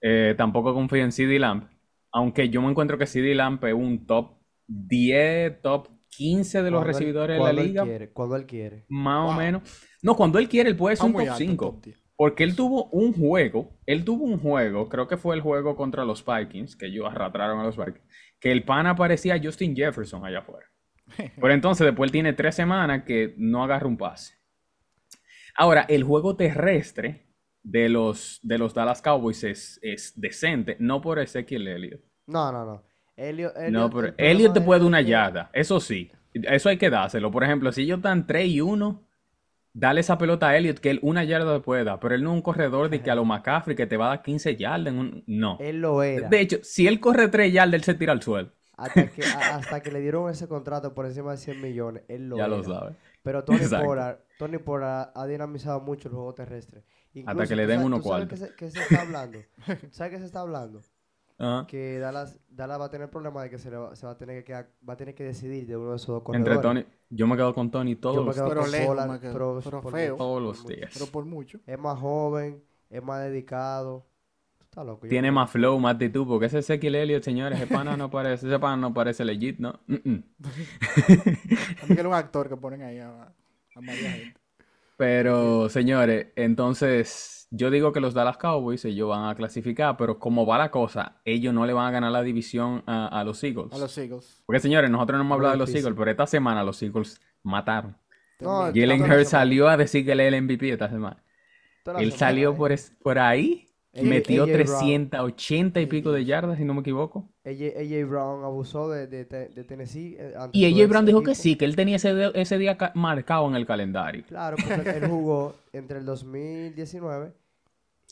S2: Eh, tampoco confío en CD Lamb. Aunque yo me encuentro que CD Lamb es un top 10, top 15 de los
S1: Cuando él-
S2: recibidores de la
S1: cuando él
S2: liga.
S1: quiere, cuando él quiere.
S2: Más o menos. No, cuando él quiere, él puede ser un top
S3: alto,
S2: 5.
S3: top 10.
S2: Porque él tuvo un juego, él tuvo un juego, creo que fue el juego contra los Vikings, que ellos arrastraron a los Vikings, que el pana parecía Justin Jefferson allá afuera. *laughs* Pero entonces después él tiene tres semanas que no agarra un pase. Ahora, el juego terrestre de los, de los Dallas Cowboys es, es decente, no por Ezequiel Elliott.
S1: No, no, no. Elliot,
S2: No,
S1: Elliot-
S2: pero
S1: el problema
S2: Elliott te
S1: de
S2: puede
S1: él
S2: una yarda, eso sí. Eso hay que dárselo. Por ejemplo, si ellos están 3 y 1, dale esa pelota a Elliott que él una yarda te puede dar. Pero él no es un corredor de que a lo *laughs* McCaffrey que te va a dar 15 yardas en un... No.
S1: Él lo era.
S2: De hecho, si él corre 3 yardas, él se tira al suelo.
S1: Hasta que, *laughs* a- hasta que le dieron ese contrato por encima de 100 millones, él lo
S2: Ya lo
S1: era.
S2: sabes.
S1: Pero Tony. Pollard, Tony Pollard ha dinamizado mucho el juego terrestre. Incluso,
S2: que le
S1: ¿tú
S2: den
S1: sabes
S2: cuartos.
S1: qué se, qué se está hablando? ¿Sabes qué se está hablando?
S2: Ajá.
S1: Que Dallas, Dallas va a tener problema de que se, le va, se va a tener que quedar- va a tener que decidir de uno de esos dos corredores.
S2: Entre Tony, yo me quedo con Tony todos
S1: Yo
S2: los días.
S3: Pero lejos,
S1: pero-
S3: Pero
S1: por
S3: feo.
S1: mucho,
S2: Todos
S1: por
S2: los
S1: mucho.
S2: días.
S3: Pero por mucho.
S1: Es más joven, es más dedicado. Loco.
S2: Tiene más flow, más actitud, porque ese Ezequiel Elliott, señores, ese pana no parece, ese pana no parece legit, ¿no? Mm, mm. *laughs*
S3: A mí que era un actor que ponen ahí a, a María gente.
S2: Pero, señores, entonces yo digo que los Dallas Cowboys ellos van a clasificar, pero como va la cosa, ellos no le van a ganar la división a, a los Eagles.
S3: A los Eagles.
S2: Porque, señores, nosotros no hemos hablado de los. Eagles, pero esta semana los Eagles mataron.
S1: No.
S2: Jalen Hurts salió a decir que él es el MVP esta semana. Él salió por, es- por ahí y
S1: AJ
S2: metió
S1: Brown.
S2: 380 y pico de yardas, si no me equivoco.
S1: AJ, Brown abusó de, de, de- Tennessee. eh,
S2: Y AJ Brown dijo que
S1: equipo.
S2: sí, que él tenía ese, ese día ca- marcado en el calendario.
S1: Claro, porque él jugó entre el 2019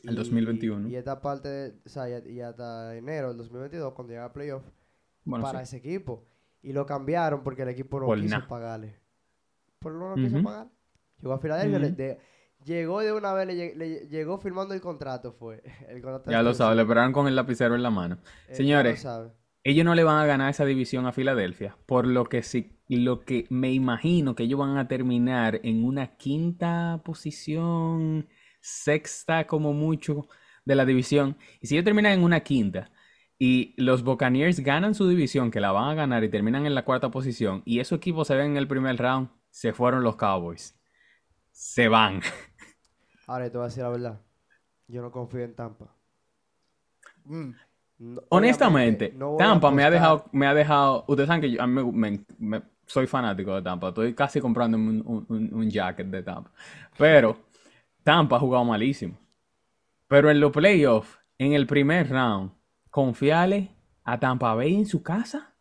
S2: El 2021.
S1: Y esta parte, de- o sea, y, y hasta enero del 2022, cuando llega a playoff,
S2: Bueno,
S1: para
S2: sí.
S1: ese equipo. Y lo cambiaron porque el equipo no
S2: Por
S1: quiso pagarle. Por no lo quiso
S2: Ujú.
S1: pagar. Llegó a Filadelfia, le-
S2: Ujú.
S1: de- llegó de una vez, le, lleg- le llegó firmando el contrato, fue. *laughs* El contrato
S2: Ya lo sabes, le esperaron con el lapicero en la mano.
S1: Eh,
S2: Señores,
S1: sabe.
S2: ellos no le van a ganar esa división a Filadelfia, por lo que sí, lo que me imagino que ellos van a terminar en una quinta posición, sexta como mucho de la división. Y si ellos terminan en una quinta y los Buccaneers ganan su división, que la van a ganar y terminan en la cuarta posición, y esos equipos se ven en el primer round, se fueron los Cowboys. Se van. *laughs*
S1: Ahora te voy a decir la verdad. Yo no confío en Tampa.
S3: Mm.
S1: No-
S2: Honestamente,
S1: no
S2: Tampa me ha dejado, me ha dejado, ustedes saben que yo a mí me- me- me- soy fanático de Tampa, estoy casi comprándome un, un- un- jacket de Tampa, pero Tampa ha jugado malísimo. Pero en los playoffs, en el primer round, confiarle a Tampa Bay en su casa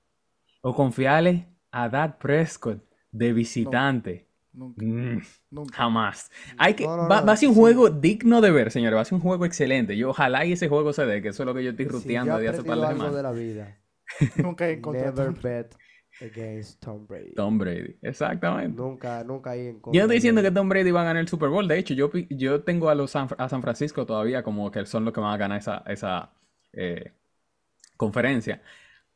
S2: o confiarle a Dak Prescott de visitante.
S3: Nunca.
S2: Mm,
S3: Nunca.
S2: jamás. Hay que,
S1: No, no,
S2: va,
S1: no,
S2: va a ser un
S1: sí.
S2: juego digno de ver, señores. Va a ser un juego excelente. Yo ojalá y ese juego se dé, que eso es lo que yo estoy
S1: yo
S2: ruteando
S1: he
S2: de hace par de semanas.
S1: de la vida, *laughs*
S3: Nunca he encontrado.
S1: never bet against Tom Brady.
S2: Tom Brady, exactamente.
S1: Nunca, nunca en
S2: Yo
S1: contra
S2: no estoy diciendo que Tom Brady va a ganar el Super Bowl. De hecho, yo, pi- yo tengo a los San, a San Francisco todavía como que son los que van a ganar esa, esa eh, conferencia.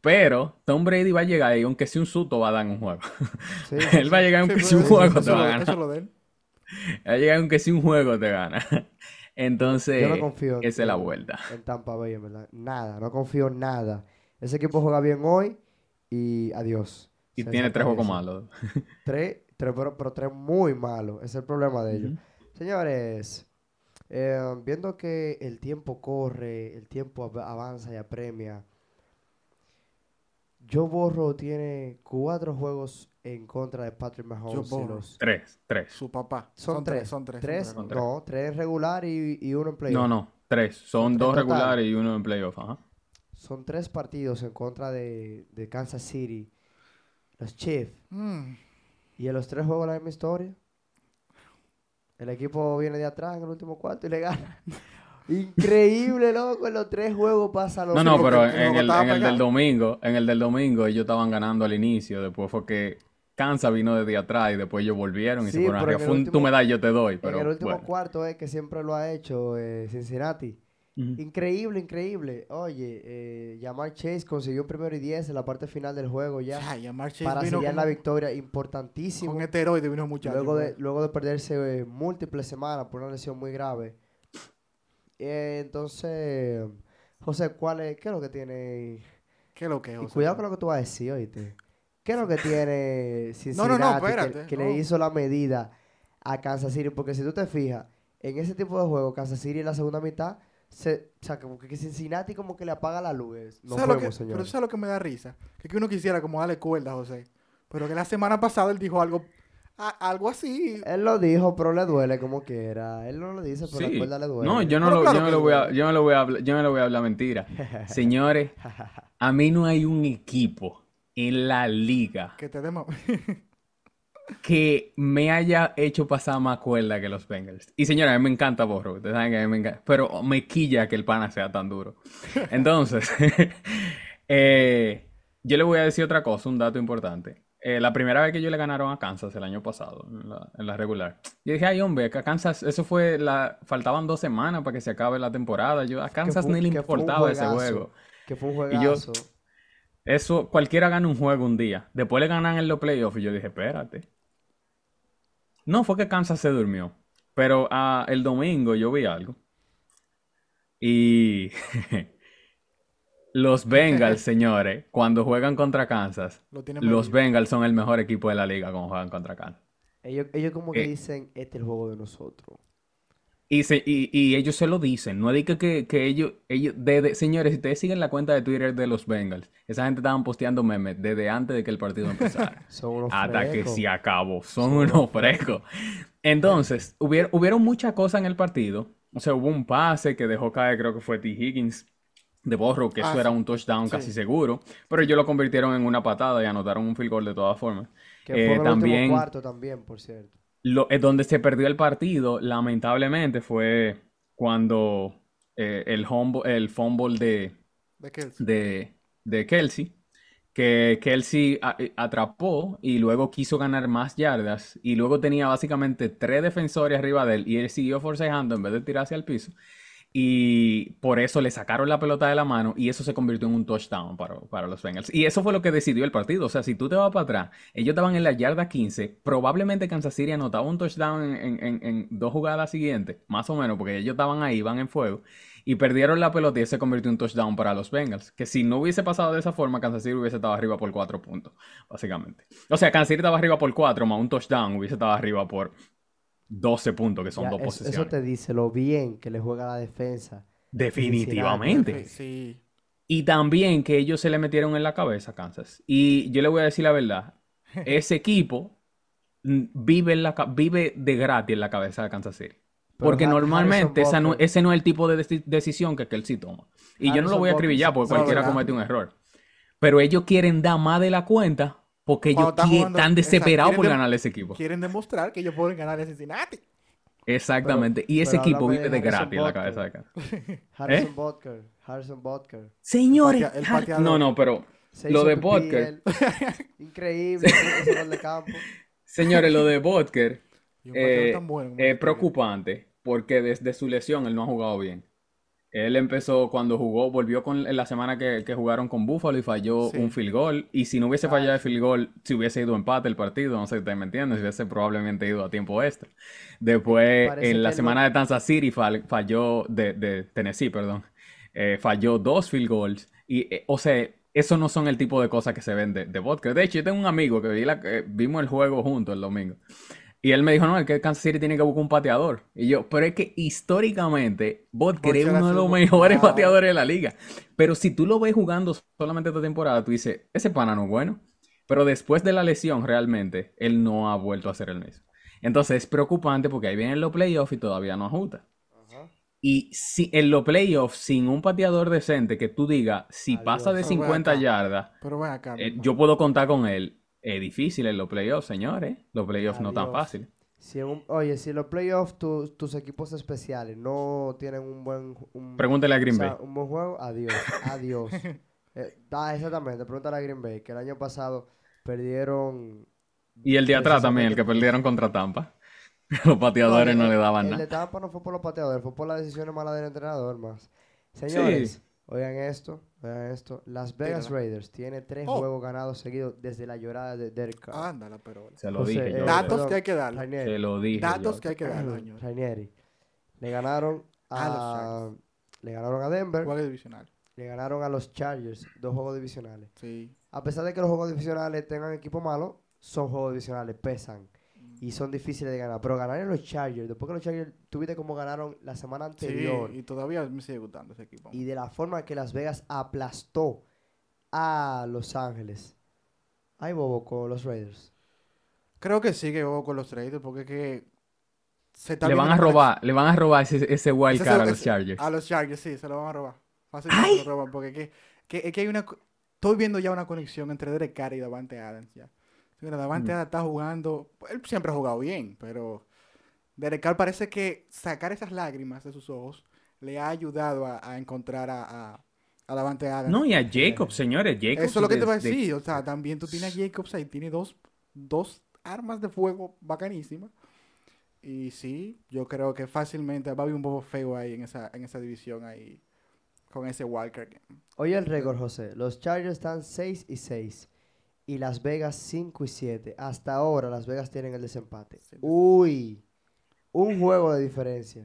S2: Pero Tom Brady va a llegar y aunque sea un susto va a dar un juego.
S1: Sí, *laughs*
S2: Él va a llegar
S3: Sí,
S2: aunque sea un
S3: eso-
S2: juego te va a
S3: lo-
S2: ganar.
S3: Eso es lo de él.
S2: Va a llegar aunque sea un juego te gana. *laughs* Entonces,
S1: Yo no confío en-
S2: esa es la vuelta.
S1: en Tampa Bay, en verdad. Nada, no confío en nada. Ese equipo juega bien hoy y adiós.
S2: Y
S1: Se
S2: tiene tres juegos malos. *laughs*
S1: Tres, tres, pero, pero tres muy malos. Ese es el problema de ellos. Señores, eh, viendo que el tiempo corre, el tiempo av- avanza y apremia, Joe Borro tiene cuatro juegos en contra de Patrick Mahomes. los-
S2: Tres, tres.
S3: Su papá.
S1: son, tres,
S3: Son tres.
S1: tres,
S3: son
S2: tres.
S1: no, tres regular y, y uno en playoff.
S2: No, no, tres. Son dos regulares y uno en playoff. Ajá.
S1: Son tres partidos en contra de, de Kansas City, los Chiefs.
S3: Mm.
S1: Y en los tres juegos la misma historia. El equipo viene de atrás en el último cuarto y le gana. *laughs* Increíble, loco. En los tres juegos pasa lo
S2: No, no, pero en el, en el del domingo, en el del domingo ellos estaban ganando al inicio, después fue que Kansas vino desde atrás y después ellos volvieron y se
S1: Sí,
S2: fueron
S1: pero
S2: arriba.
S1: en
S2: Fue un
S1: último-
S2: tú me das, yo te doy,
S1: En
S2: pero
S1: el último
S2: bueno.
S1: cuarto es que siempre lo ha hecho eh, Cincinnati. Increíble, increíble. Oye, eh, Jamar Chase consiguió un primero y diez en la parte final del juego ya.
S3: Amar Chase
S1: para
S3: vino
S1: sellar
S3: con,
S1: la victoria. Importantísimo.
S3: con esteroide vino muchacho.
S1: Luego de,
S3: pues.
S1: luego de perderse eh, múltiples semanas por una lesión muy grave. Eh, entonces, José, ¿cuál es, ¿qué es lo que tiene?
S3: ¿Qué es lo que
S1: Y
S3: José?
S1: cuidado con lo que tú vas a decir, oíste. ¿Qué es lo que *laughs* tiene
S3: No, no, no,
S1: Cincinnati que-
S3: espérate,
S1: que,
S3: no.
S1: le hizo la medida a Kansas City? Porque si tú te fijas, en ese tipo de juegos, Kansas City en la segunda mitad, se, o sea, como que Cincinnati como que le apaga la luz. es- Nos
S3: ¿Sabes lo que- pero tú sabes lo que me da risa. Que, que uno quisiera como darle cuerda, José. Pero que la semana pasada él dijo algo, a- algo así.
S1: Él lo dijo, pero le duele como quiera. Él no lo dice, pero la cuerda le duele.
S2: No, yo no, lo,
S3: claro
S2: yo no lo voy a, yo no lo voy a hablar, yo no le voy a hablar mentira. *laughs* Señores, a mí no hay un equipo en la liga
S3: Que te demos. *laughs*
S2: que me haya hecho pasar más cuerda que los Bengals. Y señora, a mí me encanta Borro, ustedes saben que a mí me encanta, pero me quilla que el pana sea tan duro. *laughs* Entonces, eh, yo le voy a decir otra cosa, un dato importante. Eh, la primera vez que yo le ganaron a Kansas el año pasado, en la, en la regular, yo dije, ay hombre, que a Kansas, eso fue, la, faltaban dos semanas para que se acabe la temporada. Yo, a Kansas
S1: fue-
S2: ni le importaba ese
S1: juegazo,
S2: juego.
S1: Que fue un
S2: Y yo-
S1: juegazo.
S2: Eso, cualquiera gana un juego un día. Después le ganan en los playoffs y yo dije, espérate. No, fue que Kansas se durmió. Pero ah, el domingo yo vi algo. Y *laughs* los Bengals, señores, cuando juegan contra Kansas,
S3: Lo
S2: los. Bengals son el mejor equipo de la liga cuando juegan contra Kansas.
S1: Ellos, ellos como que
S2: Eh.
S1: dicen, este es el juego de nosotros.
S2: Y, se- y, y ellos se lo dicen, no es de que, que, que ellos, ellos de- de- señores, si ustedes siguen la cuenta de Twitter de los Bengals, esa gente estaban posteando memes desde antes de que el partido *laughs* empezara.
S1: Son unos
S2: Hasta que se acabó. Son unos frescos. Entonces, hubieron, hubieron muchas cosas en el partido. O sea, hubo un pase que dejó caer, creo que fue T. Higgins de Borro, que
S3: Ah,
S2: eso era
S3: sí.
S2: un touchdown
S3: Sí.
S2: casi seguro. Pero ellos lo convirtieron en una patada y anotaron un field goal de todas formas.
S1: Que
S2: Eh,
S1: fue el
S2: también-
S1: cuarto también, por cierto.
S2: Lo, eh, donde se perdió el partido, lamentablemente, fue cuando eh, el, el fumble de,
S3: De Kelsey.
S2: de, de Kelsey, que Kelsey a- eh, atrapó y luego quiso ganar más yardas y luego tenía básicamente tres defensores arriba de él y él siguió forcejeando en vez de tirarse al piso y por eso le sacaron la pelota de la mano y eso se convirtió en un touchdown para, para los Bengals. Y eso fue lo que decidió el partido. O sea, si tú te vas para atrás, ellos estaban en la yarda 15, probablemente Kansas City anotaba un touchdown en, en- dos jugadas siguientes, más o menos, porque ellos estaban ahí, iban en fuego, y perdieron la pelota y se convirtió en un touchdown para los Bengals. Que si no hubiese pasado de esa forma, Kansas City hubiese estado arriba por cuatro puntos, básicamente. O sea, Kansas City estaba arriba por cuatro, más un touchdown, hubiese estado arriba por 12 puntos, que son
S1: Ya,
S2: dos
S1: es-
S2: posiciones.
S1: eso te dice lo bien que le juega la defensa.
S2: Definitivamente.
S3: Sí.
S2: Y también que ellos se le metieron en la cabeza a Kansas. Y yo le voy a decir la verdad, *laughs* ese equipo mm, vive, en la, vive de gratis en la cabeza de Kansas City.
S1: Pero
S2: Porque normalmente esa no- ese no es el tipo de deci- decisión que Kelsey toma. Y yo no lo voy a acribillar
S1: sí-
S2: porque
S3: no,
S2: cualquiera comete un error. Pero ellos quieren dar más de la cuenta porque ellos
S3: están jugando-
S2: desesperados por a ese equipo.
S3: Quieren demostrar que ellos pueden ganar a Cincinnati.
S2: Exactamente. y ese equipo vive
S1: de
S2: gratis en la cabeza de Kansas. *laughs*
S1: Harrison Butker. Harrison Butker.
S2: Señores,
S3: el pateador.
S2: no, no, pero Lo de Butker. *laughs*
S1: Increíble ese de campo. *laughs*
S2: señores, lo de Butker eh,
S3: bueno este.
S2: preocupante porque desde su lesión él no ha jugado bien. Él empezó cuando jugó, volvió con en la semana que, que jugaron con Buffalo y falló
S3: Sí.
S2: un field goal. Y si no hubiese fallado el field goal, si hubiese ido empate el partido, no sé si ustedes me entienden, si hubiese probablemente ido a tiempo extra. Después, en la semana
S1: no-
S2: de Kansas City fall- falló, de, de Tennessee, perdón, eh, falló dos field goals. Y, eh, o sea, eso no son el tipo de cosas que se ven de, de Butker. De hecho, yo tengo un amigo que vi la- eh, vimos el juego juntos el domingo. Y él me dijo, no, es que Kansas City tiene que buscar un pateador. Y yo, pero es que históricamente Butker es uno de los mejores pateadores de la liga. Pero si tú lo ves jugando solamente esta temporada, tú dices, ese pana no es bueno. Pero después de la lesión, realmente, él no ha vuelto a ser el mismo. Entonces es preocupante porque ahí vienen los playoffs y todavía no ajusta. Y si en los playoffs, sin un pateador decente que tú digas, si
S1: Adiós.
S2: pasa de
S3: Pero ven
S2: 50
S3: acá.
S2: yardas,
S3: Pero ven acá.
S2: eh, yo puedo contar con él. Es difícil en los playoffs, señores. Los playoffs no tan
S1: Adiós.
S2: fácil.
S1: Si en un- oye, si en los playoffs tu- tus equipos especiales no tienen un buen, un,
S2: Pregúntale a
S1: o
S2: Green
S1: sea,
S2: Bay.
S1: un buen juego, adiós, *laughs* adiós. Eh, ah, exactamente, pregúntale a Green Bay, que el año pasado perdieron...
S2: Y el de atrás también, el que perdieron contra Tampa. *laughs* Los pateadores no
S1: el-
S2: le daban
S1: El
S2: nada.
S1: de Tampa no fue por los pateadores, fue por las decisiones malas del entrenador más. Señores,
S2: Sí.
S1: oigan esto, oigan esto. Las Vegas
S3: Tírala.
S1: Raiders tiene tres
S3: Oh.
S1: juegos ganados seguidos desde la llorada de Derek Carr.
S3: Ándala, pero.
S2: Se lo
S1: José,
S2: dije
S1: eh,
S2: yo.
S3: Datos
S1: perdón,
S3: que hay que dar.
S1: Rainieri.
S2: Se lo dije
S3: Datos
S2: yo.
S3: que hay que dar, señor.
S1: Rainieri. Le ganaron
S3: A los
S1: a,
S3: Chargers.
S1: le ganaron a Denver,
S3: Juego divisional.
S1: le ganaron a los Chargers, dos juegos divisionales.
S3: Sí.
S1: A pesar de que los juegos divisionales tengan equipo malo, son juegos divisionales, pesan. Y son difíciles de ganar. Pero ganar en los Chargers, después que los Chargers, tuviste como ganaron la semana anterior
S3: Sí, y todavía me sigue gustando ese equipo.
S1: y de la forma que Las Vegas aplastó a Los Ángeles. Ay, bobo, con los Raiders.
S3: Creo que sí que voy con los Raiders porque es que se está
S2: Le van a robar, le van a robar ese, ese wild card a los Chargers.
S3: A los Chargers, sí, se lo van a robar. Fácilmente lo roban porque es que, que- es que hay una... Estoy viendo ya una conexión entre Derek Carr y Davante Adams ya. Mira, Davante
S2: Mm.
S3: Está jugando... Él siempre ha jugado bien, pero... Derek Carr parece que sacar esas lágrimas de sus ojos le ha ayudado a, a encontrar a, a, a Davante Adams.
S2: No, y a Jacobs, señores, Jacobs.
S3: Eso es lo que te voy a
S2: de- de-
S3: decir. O sea, también tú tienes a Jacobs ahí, tiene dos, dos armas de fuego bacanísimas. Y sí, yo creo que fácilmente va a haber un bobo feo ahí en esa, en esa división ahí. Con ese game.
S1: Oye el récord, José. Los Chargers están 6 y 6. Y Las Vegas 5 y 7. Hasta ahora Las Vegas tienen el desempate. Uy. Un juego de diferencia.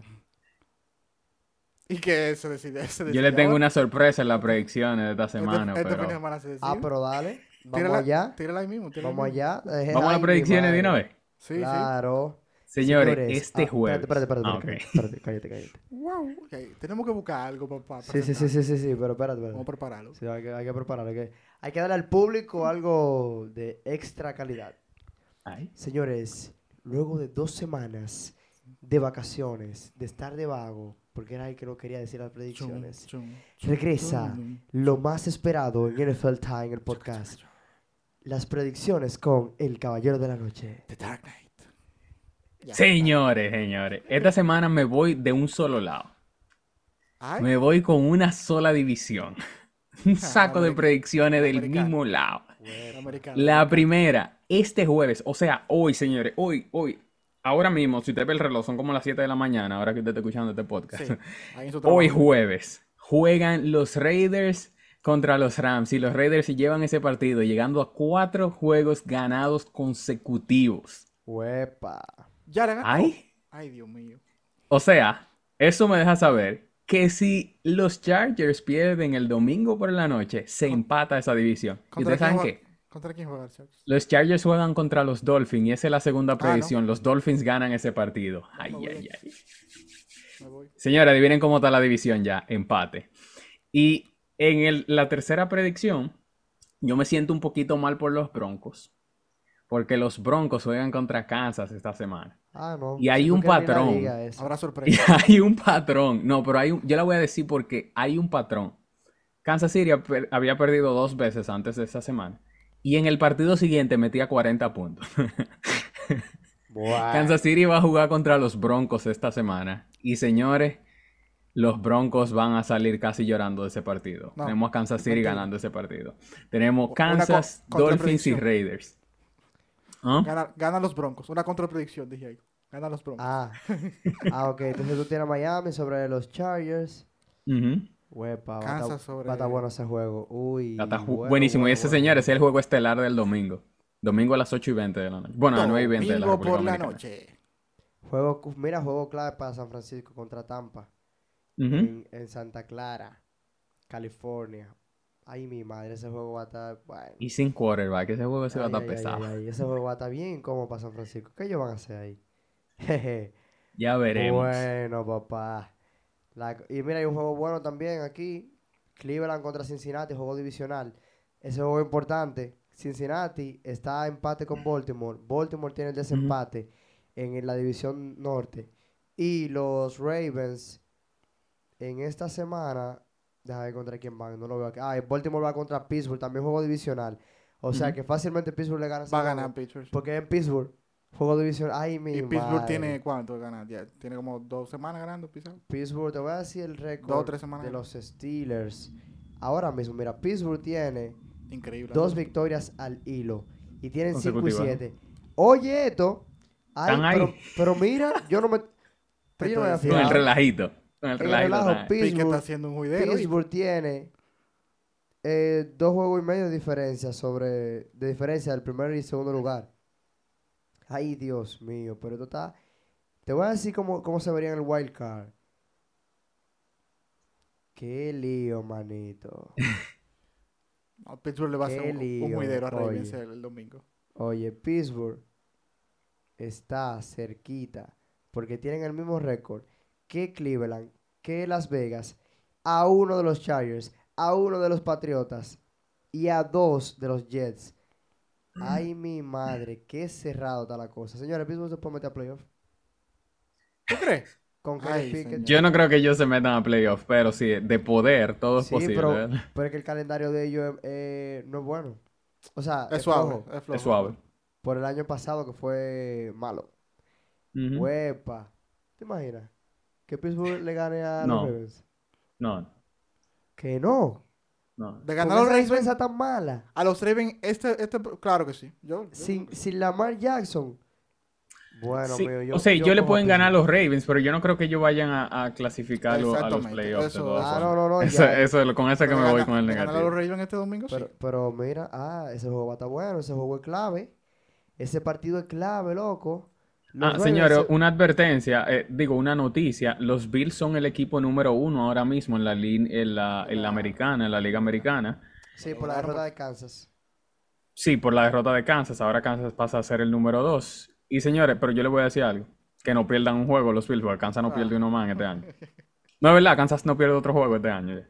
S3: Y que se decide. se
S2: Yo le
S3: decide
S2: tengo
S3: ahora.
S2: una sorpresa en las predicciones de esta
S3: Este-
S2: semana,
S3: este, fin de
S2: pero...
S3: semana se decide.
S1: Ah, pero dale. Vamos
S3: Tírala-
S1: allá.
S3: Tírala ahí mismo. tírala ahí
S1: Vamos
S3: mismo.
S1: allá. Eh,
S2: Vamos a las predicciones de una vez.
S3: Sí, sí.
S2: Señores,
S1: Señores,
S2: este
S1: ah,
S2: jueves...
S1: Espérate, espérate,
S2: Ah,
S1: espérate.
S2: ok.
S1: espérate, cállate, cállate. *laughs*
S3: Wow. ok, Tenemos que buscar algo para
S1: Sí, sí, sí, sí, sí, sí, pero espérate,
S3: Vamos a
S1: espérate.
S3: prepararlo.
S1: Sí, hay, que, hay que preparar. Hay que, hay que darle al público algo de extra calidad.
S2: Ay.
S1: Señores, luego de dos semanas de vacaciones, de estar de vago, porque era el que no quería decir las
S3: Chum,
S1: predicciones,
S3: chum,
S1: regresa
S3: chum,
S1: lo más esperado en NFL Time, el podcast. Las predicciones con El Caballero de la Noche.
S3: The Dark Knight. Ya.
S2: Señores, señores, esta semana me voy de un solo lado.
S3: Ay,
S2: Me voy con una sola división. Un saco de predicciones del
S3: americano.
S2: mismo lado.
S3: americano.
S2: La primera, este jueves, o sea, hoy, señores, hoy, hoy, ahora mismo, si usted ve el reloj, son como las 7 de la mañana, ahora que usted está escuchando este podcast.
S3: Sí,
S2: Hoy jueves, juegan los Raiders contra los Rams y los Raiders se llevan ese partido, llegando a cuatro juegos ganados consecutivos.
S1: Huepa.
S3: Ya ganó.
S2: Ay.
S3: Ay, Dios mío.
S2: O sea, eso me deja saber que si los Chargers pierden el domingo por la noche, se empata esa división. ¿Y
S3: ¿Contra
S2: ustedes saben qué?
S3: ¿Contra quién juega Chargers?
S2: Los Chargers juegan contra los Dolphins y esa es la segunda
S3: Ah, ¿no?
S2: predicción. Los Dolphins ganan ese partido. Ay, ay, ay. Señora, adivinen cómo está la división ya. Empate. Y en el- la tercera predicción, yo me siento un poquito mal por los Broncos. Porque los Broncos juegan contra Kansas esta semana.
S1: Ah, no.
S2: Y hay un patrón.
S3: Habrá *laughs*
S2: Y
S3: sorpresa.
S2: hay un patrón. No, pero hay un, yo la voy a decir porque hay un patrón. Kansas City había perdido dos veces antes de esa semana. Y en el partido siguiente metía 40 puntos. *laughs*
S1: Buah.
S2: Kansas City va a jugar contra los Broncos esta semana. Y señores, los Broncos van a salir casi llorando de ese partido.
S3: No,
S2: Tenemos a Kansas City
S3: mentira.
S2: ganando ese partido. Tenemos Kansas,
S3: co-
S2: Dolphins y. Raiders. ¿Ah?
S3: Gana, gana los Broncos. Una contrapredicción, dije ahí. Gana los Broncos.
S1: Ah. ah, ok. Entonces tú tienes a Miami sobre los Chargers.
S2: Ujú.
S1: Huepa, va a
S3: Kansas
S1: estar-
S3: sobre-
S1: va a estar bueno ese juego. Uy.
S2: Ju-
S1: bueno,
S2: buenísimo.
S1: bueno,
S2: y ese,
S1: bueno.
S2: señores, es el juego estelar del domingo. Domingo a las 8 y 20 de la noche. Bueno, a las 9 y 20 de la
S3: Domingo
S2: República
S3: por la noche.
S1: Juego, mira, juego clave para San Francisco contra Tampa. En, en Santa Clara, California. Ay, mi madre, ese juego va a estar. Bueno.
S2: Y sin quarterback, ese juego se va a estar pesado.
S1: ay, ay, Ese juego va a estar bien como para San Francisco. ¿Qué ellos van a hacer ahí? Jeje. *laughs*
S2: Ya veremos.
S1: Bueno, papá. La- y mira, hay un juego bueno también aquí. Cleveland contra Cincinnati, juego divisional. Ese juego es importante. Cincinnati está a empate con Baltimore. Baltimore tiene el desempate en la división norte. Y los Ravens en esta semana, déjame ver contra quién van, no lo veo aquí. Ah, Baltimore va contra Pittsburgh, también juego divisional. O sea que fácilmente Pittsburgh le gana
S3: Va a
S1: juego,
S3: ganar Pittsburgh.
S1: Porque en Pittsburgh, juego divisional. Ay, mi
S3: Y Pittsburgh
S1: madre.
S3: tiene cuánto ganar ya. Tiene como dos semanas ganando, Pittsburgh.
S1: Pittsburgh, te voy a decir el récord
S3: Dos o tres semanas
S1: de los Steelers. Ahora mismo, mira, Pittsburgh tiene
S3: Increíble.
S1: dos victorias al hilo y tienen 5 y
S2: Consecutivas,
S1: 7. Oye, esto. Ay,
S2: Están ahí.
S1: pero, pero mira, yo no me. Pero yo no me
S2: Con el relajito. Con el
S1: En el
S2: relajito.
S1: relajo,
S2: ¿sabes?
S3: Pique está
S1: Pittsburgh,
S3: haciendo un juidero. ¿viste?
S1: Pittsburgh tiene eh, dos juegos y medio de diferencia sobre de diferencia del primer y segundo lugar. Ay, Dios mío, pero esto está. Te voy a decir cómo, cómo se vería en el wild card. Qué lío, manito. *laughs*
S3: No, Pittsburgh le va a hacer un, un
S1: lío,
S3: juidero a. Ravens el, el domingo.
S1: Oye, Pittsburgh está cerquita, porque tienen el mismo récord que Cleveland, que Las Vegas, a uno de los Chargers, a uno de los Patriotas y a dos de los Jets. Ay, mi madre, qué cerrado está la cosa. Señores, Pittsburgh se puede meter a playoff.
S3: ¿Tú crees?
S1: Con
S3: Ay.
S2: Yo no creo que ellos se metan a playoff, pero sí, de poder, todo es
S1: Sí,
S2: posible.
S1: pero, *laughs* pero es que el calendario de ellos eh, no es bueno. O sea,
S3: Es suave.
S1: flojo.
S3: Es, flojo.
S2: Es suave.
S1: Por el año pasado que fue malo.
S2: Ujú.
S1: Huepa. ¿Te imaginas? Que Pittsburgh le gane a
S2: No.
S1: los Ravens.
S2: No,
S1: Que no.
S2: no.
S3: De ganar los
S1: esa
S3: Ravens
S1: defensa tan mala.
S3: a los Ravens, este, este, claro que sí. Yo, yo-
S1: Sin, sin Lamar Jackson. Bueno,
S2: Sí,
S1: mío, yo,
S2: o sea, yo, le pueden ganar a los Ravens, pero yo no creo que ellos vayan a, a clasificarlo a los playoffs. de
S3: eso-
S1: Ah, no, no, no.
S2: Eso,
S1: ya.
S2: eso es lo- con eso que me voy con el
S3: ganar a los
S2: negativo.
S3: Ravens este domingo, sí.
S1: Pero, pero mira, ah, ese juego va a estar bueno. Ese juego es clave. Ese partido es clave, loco.
S2: Ah, señores,
S1: se-
S2: una advertencia, eh, digo, una noticia. Los Bills son el equipo número uno ahora mismo en la, en la, en la americana, en la liga americana.
S1: Sí, por la derrota de Kansas.
S2: Sí, por la derrota de Kansas. Ahora Kansas pasa a ser el número dos. Y señores, pero yo les voy a decir algo. Que no pierdan un juego los Bills, porque Kansas no
S3: Ah.
S2: pierde uno más en este año. *laughs* No es verdad, Kansas no pierde otro juego este año.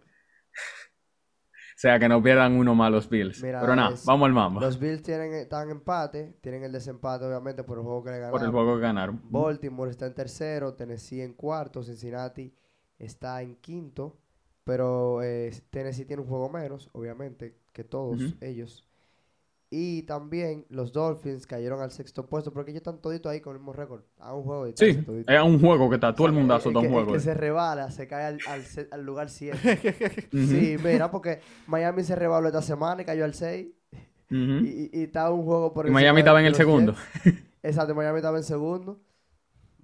S2: O sea, que no pierdan uno más los Bills.
S1: Mira,
S2: pero nada,
S1: es-
S2: vamos al mambo.
S1: Los Bills tienen, están en empate. Tienen el desempate, obviamente, por el juego que le
S2: Por
S1: ganaron.
S2: el juego que ganaron.
S1: Baltimore está en tercero, Tennessee en cuarto, Cincinnati está en quinto, pero eh, Tennessee tiene un juego menos, obviamente, que todos ellos. Y también los Dolphins cayeron al sexto puesto porque ellos están toditos ahí con el mismo récord. A un juego de
S2: Sí, es un juego que está todo el
S1: O sea,
S2: mundazo
S1: el
S2: da un
S1: que-
S2: juego.
S1: El que
S2: eh.
S1: se rebala se cae al, al al lugar 7. *laughs*
S2: Ujú,
S1: Sí, mira, porque Miami se rebaló esta semana y cayó al 6.
S2: ujú.
S1: Y, y, y está un juego por
S2: Y
S1: encima
S2: Miami estaba en el segundo. *laughs*
S1: Exacto, Miami estaba en segundo.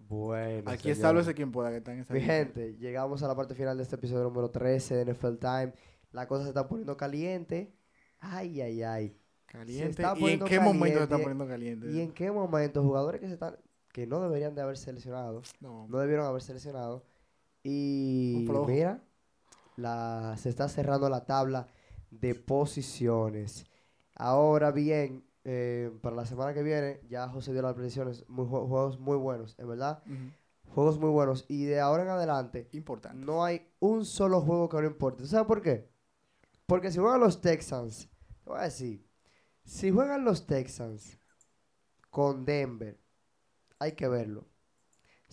S1: Bueno.
S3: Aquí
S1: señores.
S3: establece quien pueda que está en esa
S1: Mi gente, llegamos a la parte final de este episodio número 13 de NFL Time. La cosa se está poniendo caliente. Ay, ay, ay.
S3: Caliente. ¿Y en qué momento se está poniendo caliente?
S1: ¿Y en qué momento jugadores que se están que no deberían de haber seleccionado,
S3: No,
S1: no debieron haber seleccionado y mira, la se está cerrando la tabla de posiciones. Ahora bien, eh, para la semana que viene ya José dio las predicciones, muy, jue- juegos muy buenos, en verdad, juegos muy buenos y de ahora en adelante
S3: Importante.
S1: no hay un solo juego que no importe. ¿Tú sabes por qué? Porque si juegan los Texans, te voy a decir, si juegan los Texans con Denver, hay que verlo.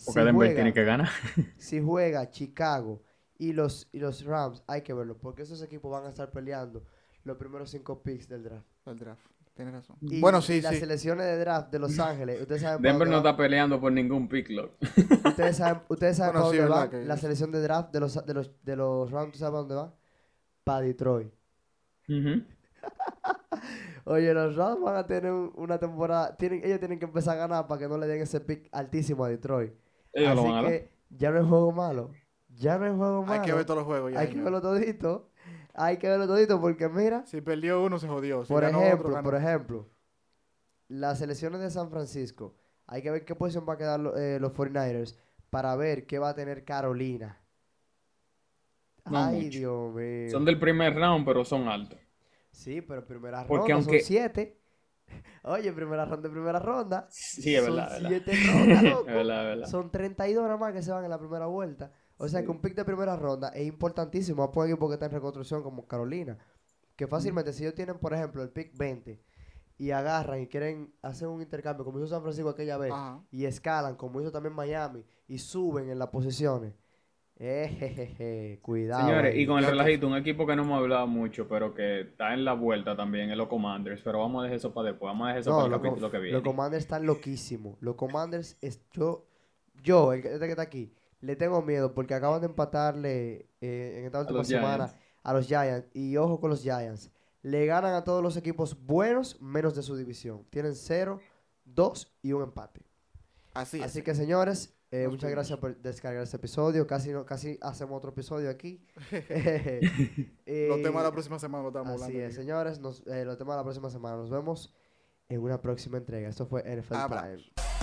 S2: Porque
S1: Si
S2: Denver
S1: juega-
S2: tiene que ganar. *laughs*
S1: Si juega Chicago y los, y los Rams, hay que verlo. Porque esos equipos van a estar peleando los primeros cinco picks del draft.
S3: El draft. Tienes razón.
S1: Y
S3: bueno, sí,
S1: las
S3: sí.
S1: selecciones de draft de Los Ángeles, ustedes saben
S2: Denver no está peleando por ningún pick, loco.
S1: Ustedes saben, *laughs* ustedes saben
S3: Bueno,
S1: para
S3: sí,
S1: dónde va
S3: que-
S1: la selección de draft de los, de los, de los Rams, ¿tú sabes para dónde va? Para Detroit.
S2: Ujú. *laughs*
S1: Oye, los Rams van a tener un- una temporada, tienen, ellos tienen que empezar a ganar para que no le den ese pick altísimo a Detroit.
S2: Ellos lo
S1: Así
S2: van a dar.
S1: que ya no es juego malo. Ya no es juego malo.
S3: Hay que ver todos los juegos ya.
S1: Hay que verlo todito. Hay que verlo todito porque mira,
S3: Si perdió uno, se jodió. Si
S1: por
S3: ganó otro,
S1: ejemplo,
S3: ganó.
S1: por ejemplo, las selecciones de San Francisco, hay que ver qué posición va a quedar lo- eh, los 49ers para ver qué va a tener Carolina.
S2: No
S1: Ay,
S2: mucho.
S1: Dios mío.
S2: Son del primer round, pero son altos.
S1: Sí, pero primera
S2: Porque
S1: ronda
S2: aunque-
S1: son siete. *laughs* Oye, primera ronda, primera ronda.
S2: Sí, es
S1: son
S2: verdad, verdad.
S1: siete rondas, *laughs* loco.
S2: Es verdad, es verdad.
S1: Son 32 nada más que se van en la primera vuelta. O sea que un pick de primera ronda es importantísimo para un equipo que está en reconstrucción como Carolina. Que fácilmente, si ellos tienen, por ejemplo, el pick 20 y agarran y quieren hacer un intercambio, como hizo San Francisco aquella vez,
S3: Ajá.
S1: y escalan, como hizo también Miami, y suben en las posiciones. Ejejeje, cuidado.
S2: Señores,
S1: ahí.
S2: y con el
S3: te-
S2: relajito, un equipo que no hemos hablado mucho, pero que está en la vuelta también, es los Commanders. Pero vamos a dejar eso para después, vamos a dejar eso
S1: No,
S2: para el capítulo que viene.
S1: Los Commanders están loquísimos. Los Commanders, es, yo, yo, el que, este que está aquí, le tengo miedo porque acaban de empatarle eh, en esta última semana
S2: Giants.
S1: a los Giants. Y ojo con los Giants. Le ganan a todos los equipos buenos menos de su división. Tienen 0, 2 y un empate.
S3: Así,
S1: Así
S3: es.
S1: que señores, eh, muchas gracias por descargar este episodio. Casi, no, casi hacemos otro episodio aquí. *laughs*
S3: Los temas de la
S1: Eh,
S3: próxima semana lo estamos
S1: Así
S3: hablando.
S1: es, señores. Nos, eh, los temas de la próxima semana. Nos vemos en una próxima entrega. Esto fue NFL. Prime.